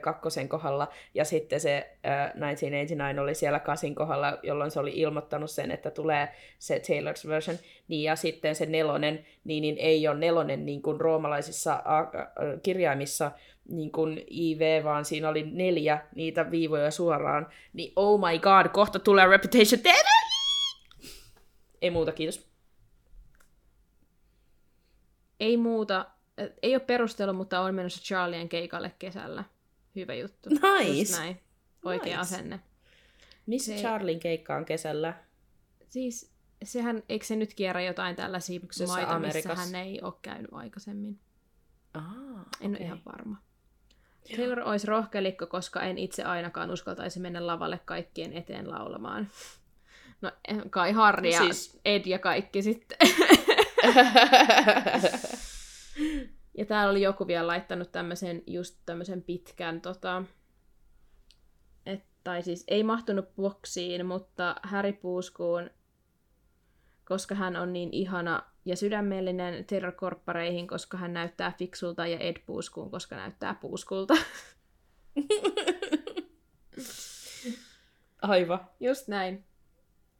kakkosen kohdalla, ja sitten se äh, 1989 oli siellä kasin kohdalla, jolloin se oli ilmoittanut sen, että tulee se Taylor's version, niin ja sitten se nelonen, niin, niin ei ole nelonen niin kuin roomalaisissa a- a- kirjaimissa niin kuin IV, vaan siinä oli neljä niitä viivoja suoraan, niin oh my god, kohta tulee Reputation TV! Ei muuta, kiitos. ei muuta, ei ole perustelu, mutta on menossa Charlien keikalle kesällä. Hyvä juttu. Nice. Just näin. Oikea Nice. asenne. Missä Se- Charlin keikka on kesällä? Siis sehän, eikö se nyt kierrä jotain tällaisia Jossain maita, missä Amerikassa. hän ei ole käynyt aikaisemmin? Ah, En ole okei. ihan varma. Taylor olisi rohkelikko, koska en itse ainakaan uskaltaisi mennä lavalle kaikkien eteen laulamaan. No eh, kai Harri ja Siis- Ed ja kaikki sitten. Ja täällä oli joku vielä laittanut tämmöisen, just tämmöisen pitkän, tota, et, tai siis ei mahtunut boksiin, mutta Harry Puuskuun, koska hän on niin ihana ja sydämellinen Taylor Korppareihin, koska hän näyttää fiksulta, ja Ed Puuskuun, koska näyttää puuskulta. Aivan. Just näin.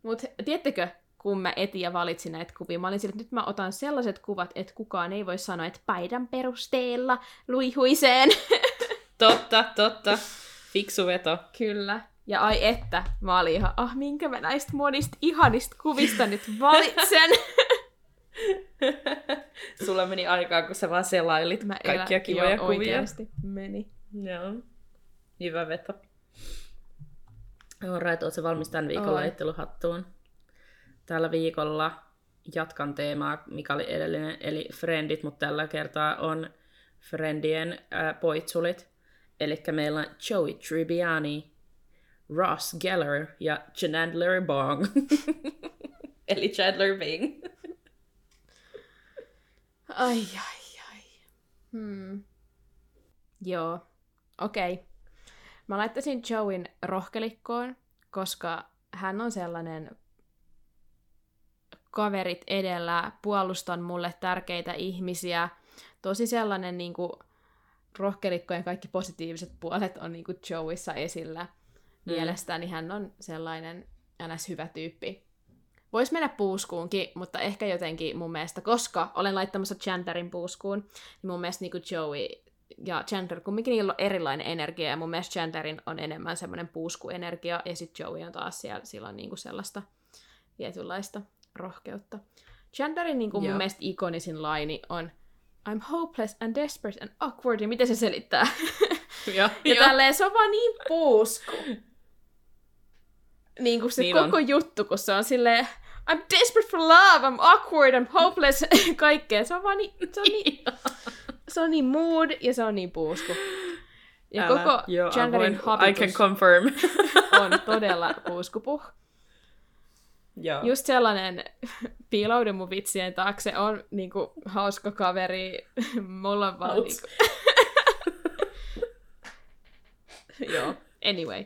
Mutta tiedättekö, kun mä etin ja valitsin näitä kuvia, mä olin sillä, että nyt mä otan sellaiset kuvat, että kukaan ei voi sanoa, että paidan perusteella luihuiseen. Totta, totta. Fiksu veto. Kyllä. Ja ai että, mä olin ihan, ah minkä mä näistä monista ihanista kuvista nyt valitsen. Sulla meni aikaa, kun sä vaan selailit Mä kaikkia elän- kivoja joo, kuvia. Oikeasti meni. Joo. Hyvä veto. Alright, ootko valmis tämän viikon laitteluhattuun? Tällä viikolla jatkan teemaa, mikä oli edellinen, eli Friendit, mutta tällä kertaa on Friendien äh, poitsulit. Eli meillä on Joey Tribbiani, Ross Geller ja Chandler Bong. eli Chandler Bing. Ai, ai, ai. Hmm. Joo, okei. Okay. Mä laittaisin Joeyn rohkelikkoon, koska hän on sellainen kaverit edellä, puolustan mulle tärkeitä ihmisiä. Tosi sellainen niin kuin, rohkelikkojen kaikki positiiviset puolet on niin kuin Joeyssa esillä. Mm. Mielestäni hän on sellainen ns. hyvä tyyppi. Voisi mennä puuskuunkin, mutta ehkä jotenkin mun mielestä, koska olen laittamassa Chandlerin puuskuun, niin mun mielestä niin kuin Joey ja Chandler, kumminkin niillä on erilainen energia, ja mun mielestä Chandlerin on enemmän semmoinen puuskuenergia, ja sitten Joey on taas siellä, sillä on niinku sellaista tietynlaista rohkeutta. Chandlerin niinku mun mielestä ikonisin laini on I'm hopeless and desperate and awkward, ja miten se selittää? ja, ja tälleen se on vaan niin puusku. Niin kuin se niin koko on. juttu, kun se on silleen I'm desperate for love, I'm awkward, I'm hopeless, kaikkea. Se on vaan niin, se on niin, se on niin mood ja se on niin puusku. Ja Älä. koko Joo, Chandlerin habitus I can confirm. on todella puuskupuh. Joo. Just sellainen piiloudu mun vitsien taakse on niinku hauska kaveri. Mulla on vaan niinku... Joo, anyway.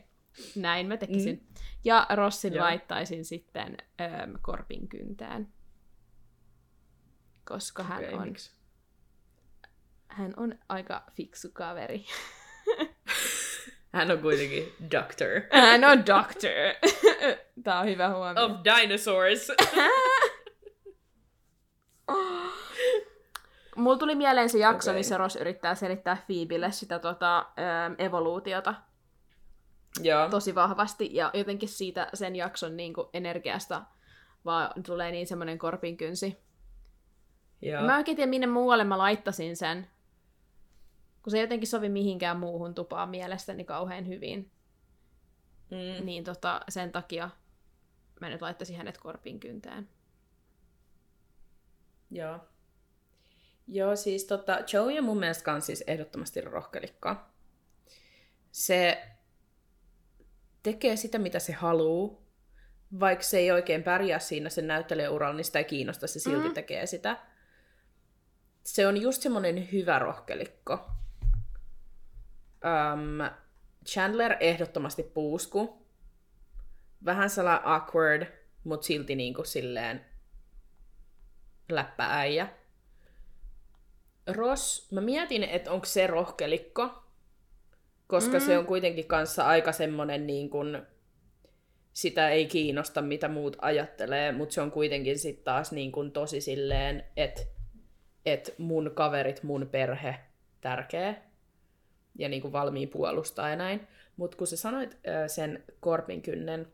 Näin mä tekisin. Mm. Ja Rossin Joo. laittaisin sitten ähm, korpin kyntään. Koska okay, hän on... Miksi? Hän on aika fiksu kaveri. Hän on kuitenkin doctor. Hän on doctor. Tää on hyvä huomio. Of dinosaurs. Mulla tuli mieleen se jakso, okay. missä Ross yrittää selittää Phoebelle sitä tota, ähm, evoluutiota. Joo. Tosi vahvasti. Ja jotenkin siitä sen jakson niin kuin, energiasta vaan tulee niin semmoinen korpinkynsi. Joo. Mä oikein tiedä, minne muualle mä laittasin sen kun se ei jotenkin sovi mihinkään muuhun tupaan mielestäni kauhean hyvin. Mm. Niin tota, sen takia mä nyt laittaisin hänet korpin kyntään. Joo. Joo, siis tota, Joey on mun mielestä kans siis ehdottomasti rohkelikka. Se tekee sitä, mitä se haluaa, vaikka se ei oikein pärjää siinä sen näyttelijäuralla, niin sitä ei kiinnosta, se silti mm. tekee sitä. Se on just semmoinen hyvä rohkelikko. Um, Chandler ehdottomasti puusku. Vähän sellainen awkward, mutta silti niinku silleen läppääjä. Ross, mä mietin, että onko se rohkelikko, koska mm. se on kuitenkin kanssa aika semmonen niin kuin, sitä ei kiinnosta, mitä muut ajattelee, mutta se on kuitenkin sitten taas niin kuin tosi silleen, että et mun kaverit, mun perhe tärkeä ja niin kuin valmiin puolustaa ja näin. Mutta kun sä sanoit sen korpinkynnen,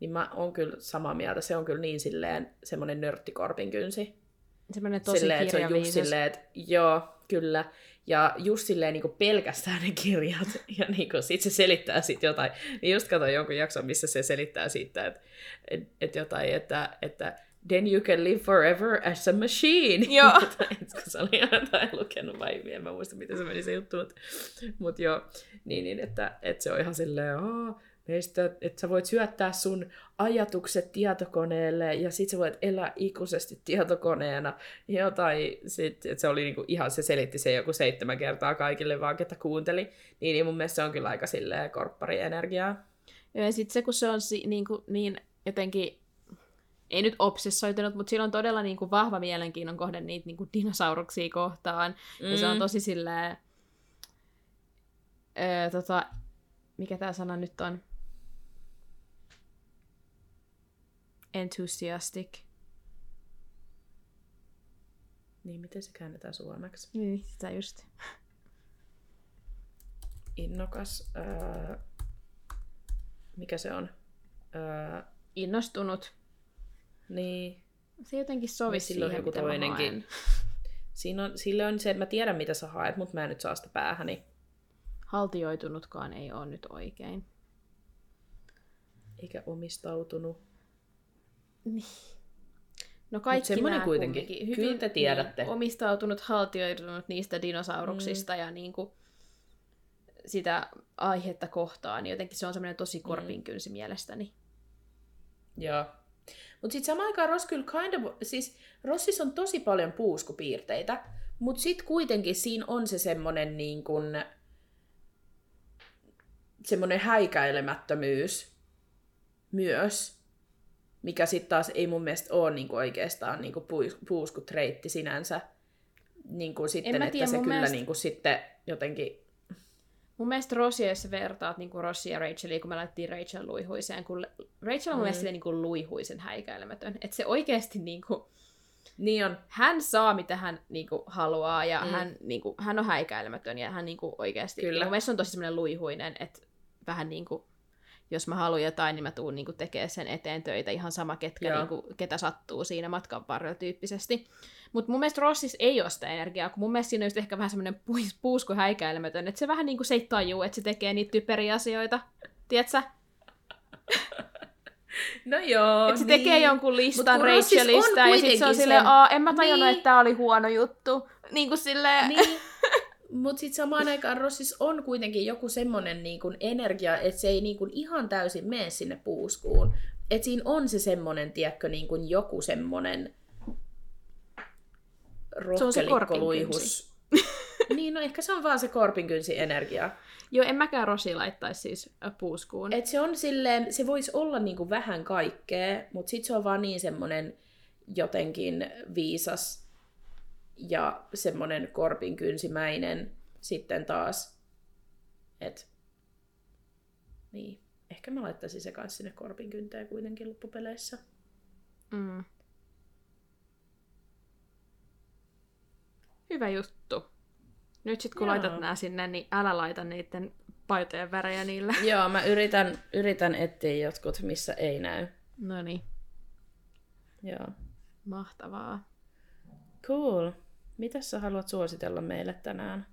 niin mä oon kyllä samaa mieltä. Se on kyllä niin silleen semmoinen nörttikorpinkynsi. Semmoinen tosi silleen, että se on just silleen, että joo, kyllä. Ja just silleen niin pelkästään ne kirjat, ja niin kuin, sit se selittää sit jotain. Niin just katsoin jonkun jakson, missä se selittää siitä, että et, et jotain, että, että then you can live forever as a machine. Joo. kun se oli jotain lukenut vai en mä muista, miten se meni se juttu. Mutta mut joo, niin, niin että, että se on ihan silleen, oh, meistä, että sä voit syöttää sun ajatukset tietokoneelle ja sit sä voit elää ikuisesti tietokoneena. Jotain, sit, että se oli niinku ihan, se selitti se joku seitsemän kertaa kaikille vaan, ketä kuunteli. Niin, niin mun mielestä se on kyllä aika silleen korpparienergiaa. Ja sitten se, kun se on si, niin, kuin, niin jotenkin ei nyt obsessoitunut, mutta sillä on todella niin kuin vahva mielenkiinnon kohde niitä niin kuin dinosauruksia kohtaan. Mm. Ja se on mm. tosi silleen... Öö, tota, mikä tämä sana nyt on? Enthusiastic. Niin, miten se käännetään suomeksi? Niin, sitä just. Innokas. Öö, mikä se on? Öö, Innostunut. Niin. Se jotenkin sovi niin siihen, joku toinenkin. Siinä on, sille on se, että mä tiedän mitä sä haet, mutta mä en nyt saa sitä päähäni. Haltioitunutkaan ei ole nyt oikein. Eikä omistautunut. Niin. No kaikki nämä kuitenkin. kumminkin. Kyllä te tiedätte. Niin, omistautunut, haltioitunut niistä dinosauruksista mm. ja niin kuin sitä aihetta kohtaan, niin jotenkin se on semmoinen tosi korpinkynsi mm. mielestäni. Joo. Mutta sitten samaan aikaan Ross kyllä kind of, siis Rossissa on tosi paljon puuskupiirteitä, mutta sitten kuitenkin siinä on se semmoinen niin kuin, semmoinen häikäilemättömyys myös, mikä sitten taas ei mun mielestä ole niinku oikeastaan niinku puuskutreitti sinänsä. Niinku sitten, En mä että tiedä, se mun kyllä mielestä- niinku sitten jotenkin... Mun mielestä Rosia, jos sä vertaat niin Rossia ja Rachelia, kun me laitettiin Rachel luihuiseen, kun Rachel on mun Mm. mielestä silleen niin kuin luihuisen häikäilemätön. Että se oikeasti niin kuin, Niin on. hän saa mitä hän niin kuin, haluaa ja Mm. hän, niin kuin, hän on häikäilemätön ja hän niin kuin, oikeasti... Kyllä. Mun mielestä on tosi semmoinen luihuinen, että vähän niin kuin, jos mä haluan jotain, niin mä tuun niin tekemään sen eteen töitä ihan sama, ketkä, niin kuin, ketä sattuu siinä matkan varrella tyyppisesti. Mutta mun mielestä Rossis ei ole sitä energiaa, kun mun mielestä siinä on just ehkä vähän semmoinen puusku häikäilemätön, että se vähän niin kuin se ei tajuu, että se tekee niitä typeriä asioita. Tiedätkö? No joo, Että se tekee jonkun listan Rachelista ja sitten se on silleen, se- aa, en mä tajunnut, Niin. että tää oli huono juttu. Niin kuin silleen... Niin. Mutta sitten samaan aikaan Rossis on kuitenkin joku semmoinen niinku energia, että se ei niinku ihan täysin mene sinne puuskuun. Että siinä on se semmoinen, tiedätkö, niinku joku semmoinen Se on se rohkelikkoluihus. niin, no ehkä se on vaan se korpinkynsi energia. Joo, en mäkään Rosi laittaisi siis puuskuun. Et se on silleen, se voisi olla niinku vähän kaikkea, mutta sitten se on vaan niin semmoinen jotenkin viisas ja semmoinen korpinkynsimäinen sitten taas. Et, niin, ehkä mä laittaisin se kanssa sinne korpinkynteen kuitenkin loppupeleissä. Mm. Hyvä juttu. Nyt sit kun Joo. laitat nää sinne, niin älä laita niiden paitojen värejä niillä. Joo, mä yritän, yritän etsiä jotkut, missä ei näy. No niin, Joo. mahtavaa. Cool. Mitä sä haluat suositella meille tänään?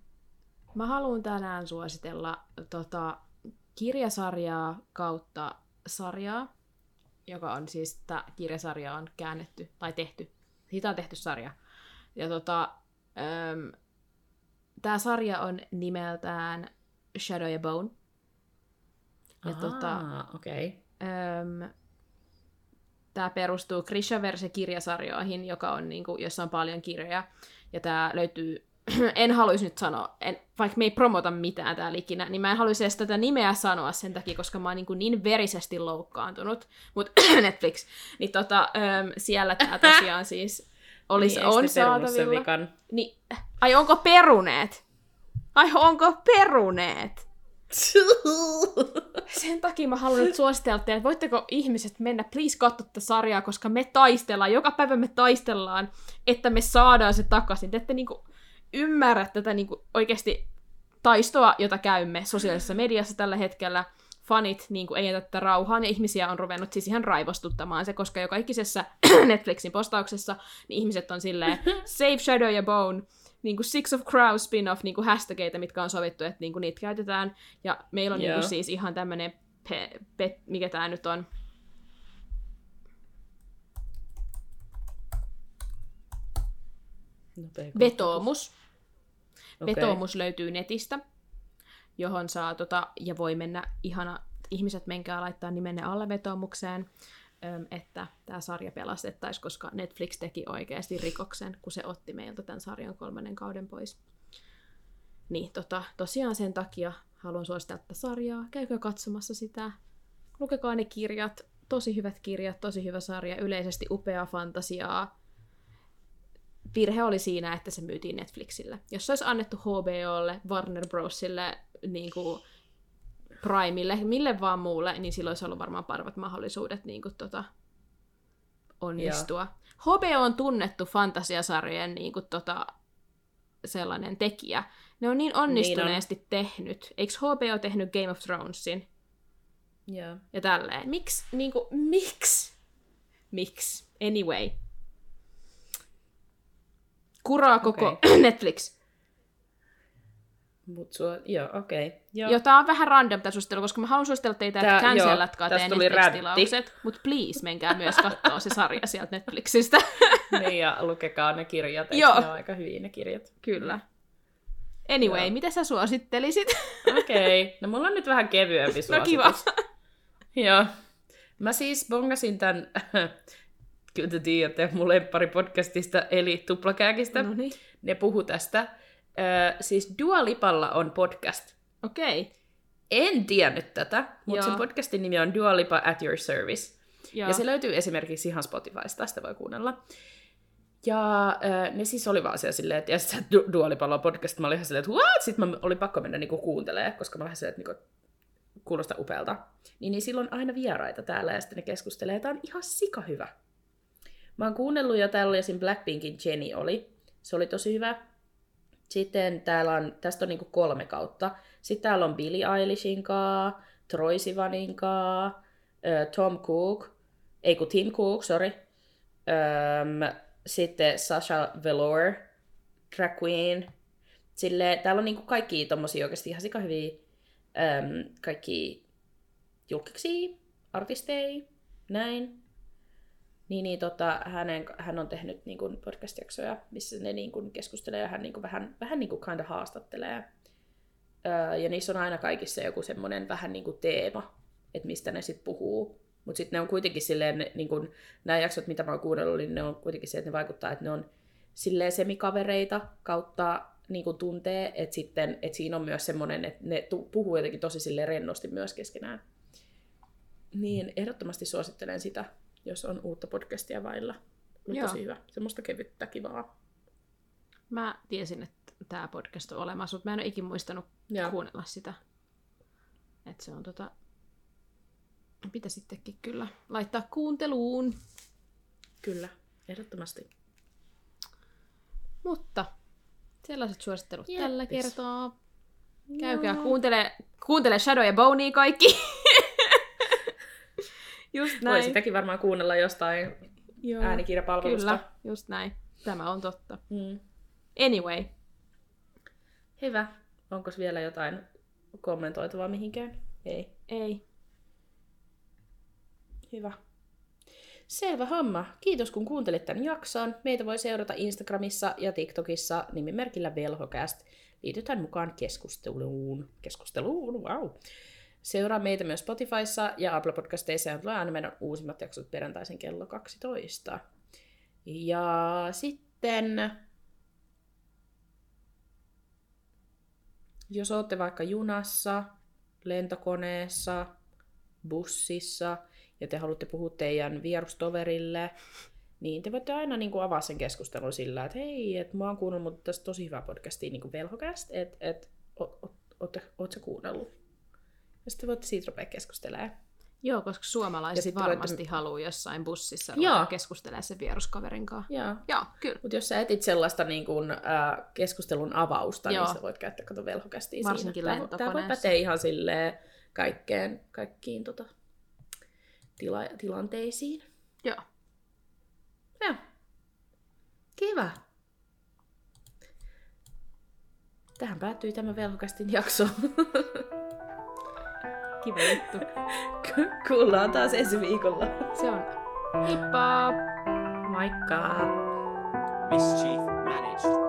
Mä haluan tänään suositella tota, kirjasarjaa kautta sarjaa, joka on siis, tämä kirjasarja on käännetty tai tehty. Siitä on tehty sarja. Ja tota, tämä sarja on nimeltään Shadow ja Bone. Ja tota, okei. Okay. Tämä perustuu Grishaverse-kirjasarjoihin, joka on, niinku, jossa on paljon kirjoja. Ja tämä löytyy, en haluaisi nyt sanoa, en, vaikka me ei promota mitään täällä ikinä, niin mä en haluaisi edes tätä nimeä sanoa sen takia, koska mä oon niin, niin verisesti loukkaantunut. Mutta Netflix, niin tota, äm, siellä tämä tosiaan siis olisi, niin, on saatavilla. vikan? Niin, ai onko peruneet? Ai onko peruneet? Sen takia mä haluan nyt suositella teille, että voitteko ihmiset mennä, please katsoa tätä sarjaa, koska me taistellaan, joka päivä me taistellaan, että me saadaan se takaisin. Te ette niinku ymmärrä tätä niinku oikeasti taistoa, jota käymme sosiaalisessa mediassa tällä hetkellä. Fanit niin ei jätä tätä rauhaan, ja ihmisiä on ruvennut siis ihan raivostuttamaan se, koska joka ikisessä Netflixin postauksessa niin ihmiset on silleen Save Shadow ja Bone, niin kuin Six of Crows spin-off niin kuin hashtageita, mitkä on sovittu, että niin kuin niitä käytetään. Ja meillä on niin Joo. kuin siis ihan tämmöinen, pe, pe, mikä tämä nyt on, Nopea vetoomus. Okei. Vetoomus löytyy netistä, johon saa, tota, ja voi mennä ihana, ihmiset menkää laittaa nimenne alle vetoomukseen, että tämä sarja pelastettaisiin, koska Netflix teki oikeasti rikoksen, kun se otti meiltä tämän sarjan kolmannen kauden pois. Niin, tota, tosiaan sen takia haluan suositella tätä sarjaa. Käykää katsomassa sitä. Lukekaa ne kirjat. Tosi hyvät kirjat, tosi hyvä sarja, yleisesti upeaa fantasiaa. Virhe oli siinä, että se myytiin Netflixille. Jos se olisi annettu HBOlle, Warner Brosille, niin kuin Primelle, mille vaan muulle, niin silloin olisi ollut varmaan parvat mahdollisuudet niin kuin, tota, onnistua. HBO on tunnettu fantasiasarjojen niin kuin, tota, sellainen tekijä. Ne on niin onnistuneesti niin on. tehnyt. Eikö HBO tehnyt Game of Thronesin? Joo. Ja tälleen. Miksi? Niinku, miksi? Miksi? Anyway. Kuraa koko Okei. Netflix. Mut sua, joo, okei. Okay. Joo. Joo, tää on vähän random tää suosittelu, koska mä haluan suositella teitä, että cancelatkaa teidän Netflix-tilaukset, mutta please menkää myös katsoa se sarja sieltä Netflixistä. niin, ja lukekaa ne kirjat, Joo. ne ole aika hyviä ne kirjat? Kyllä. Anyway, Joo. mitä sä suosittelisit? Okei, okay. no mulla on nyt vähän kevyempi No kiva. suositus. Joo. Mä siis bongasin tän, kyllä te tiedätte, mun lemppari podcastista, eli Tuplakääkistä. no niin. Ne puhu tästä. Ö, siis Dua Lipalla on podcast. Okei. Okay. En tiennyt tätä, mutta sen podcastin nimi on Dua Lipa at your service. Joo. Ja se löytyy esimerkiksi ihan Spotifysta, sitä voi kuunnella. Ja äh, ne siis oli vaan siellä silleen, että ja sit se Du- on podcast, mä olin ihan silleen, että what? Sitten mä oli pakko mennä niinku kuuntelemaan, koska mä olin silleen, että niinku, kuulostaa upealta. Niin, niin silloin aina vieraita täällä ja sitten ne keskustelee, ja tää on ihan sika hyvä. Mä oon kuunnellut jo, täällä oli esim. Blackpinkin Jenny oli. Se oli tosi hyvä. Sitten täällä on, tästä on niinku kolme kautta. Sitten täällä on Billie Eilishin kaa, Troy Sivanin kaa, Tom Cook, ei kun Tim Cook, sorry. Öm, sitten Sasha Velour, drag queen. Sille, täällä on niinku kaikki tommosia oikeasti ihan sika hyviä öm, kaikki julkiksi, artisteja, näin. Niin, niin tota, hänen, hän on tehnyt niin kuin podcast-jaksoja, missä ne niin kuin keskustelee ja hän niin kuin vähän, vähän niin kuin kinda haastattelee. Öö, ja niissä on aina kaikissa joku semmoinen vähän niin kuin teema, että mistä ne sitten puhuu. Mutta sitten ne on kuitenkin silleen, niin kuin, nämä jaksot, mitä mä oon kuunnellut, niin ne on kuitenkin se, että ne vaikuttaa, että ne on silleen semikavereita kautta niin kuin tuntee, että sitten että siinä on myös semmoinen, että ne tu- puhuu jotenkin tosi silleen rennosti myös keskenään. Niin ehdottomasti suosittelen sitä, jos on uutta podcastia vailla. On Joo. tosi hyvä. Semmoista kevyttä, kivaa. Mä tiesin, että tämä podcast on olemassa, mutta mä en ole ikin muistanut Joo. kuunnella sitä. Että se on tota... Mitä sittenkin kyllä laittaa kuunteluun. Kyllä, ehdottomasti. Mutta sellaiset suosittelut Jeppis. tällä kertaa. Käykää kuuntele, kuuntele Shadow ja Boney kaikki. Just Voi näin. sitäkin varmaan kuunnella jostain Joo. äänikirjapalvelusta. Kyllä, just näin. Tämä on totta. Mm. Anyway, Hyvä. Onko vielä jotain kommentoitavaa mihinkään? Ei. ei. Hyvä. Selvä homma. Kiitos kun kuuntelit tämän jakson. Meitä voi seurata Instagramissa ja TikTokissa nimimerkillä Velhocast. Liitytään mukaan keskusteluun. Keskusteluun, wow. Seuraa meitä myös Spotifyssa ja Apple Podcasteissa ja tulee aina meidän uusimmat jaksot perjantaisin kello 12. Ja sitten, jos olette vaikka junassa, lentokoneessa, bussissa ja te haluatte puhua teidän vierustoverille, niin te voitte aina niin kuin avaa sen keskustelun sillä, että hei, että mä oon kuunnellut tästä tosi hyvää podcastia, niin kuin Velhocast, että et, ootte sä kuunnellut? Ja sitten voitte siitä rupea keskustelemaan. Joo, koska Ja suomalaiset sitten varmasti voitte- haluaa jossain bussissa Joo. ruveta keskustelemaan sen vieruskaverin kanssa. Joo. Joo, kyllä. Mutta jos sä etit sellaista niin kun, äh, keskustelun avausta, Joo. niin sä voit käyttää kato velhokastia Varsinkin siinä. Vo- Tää voi lentokoneessa. päteä ihan silleen kaikkeen, kaikkiin tota, tila- tilanteisiin. Joo. Joo. Kiva. Tähän päättyi tämä velhokastin jakso. Kiva juttu. Kuullaan taas ensi viikolla. Se on. Heippa! Moikka! Mischief managed.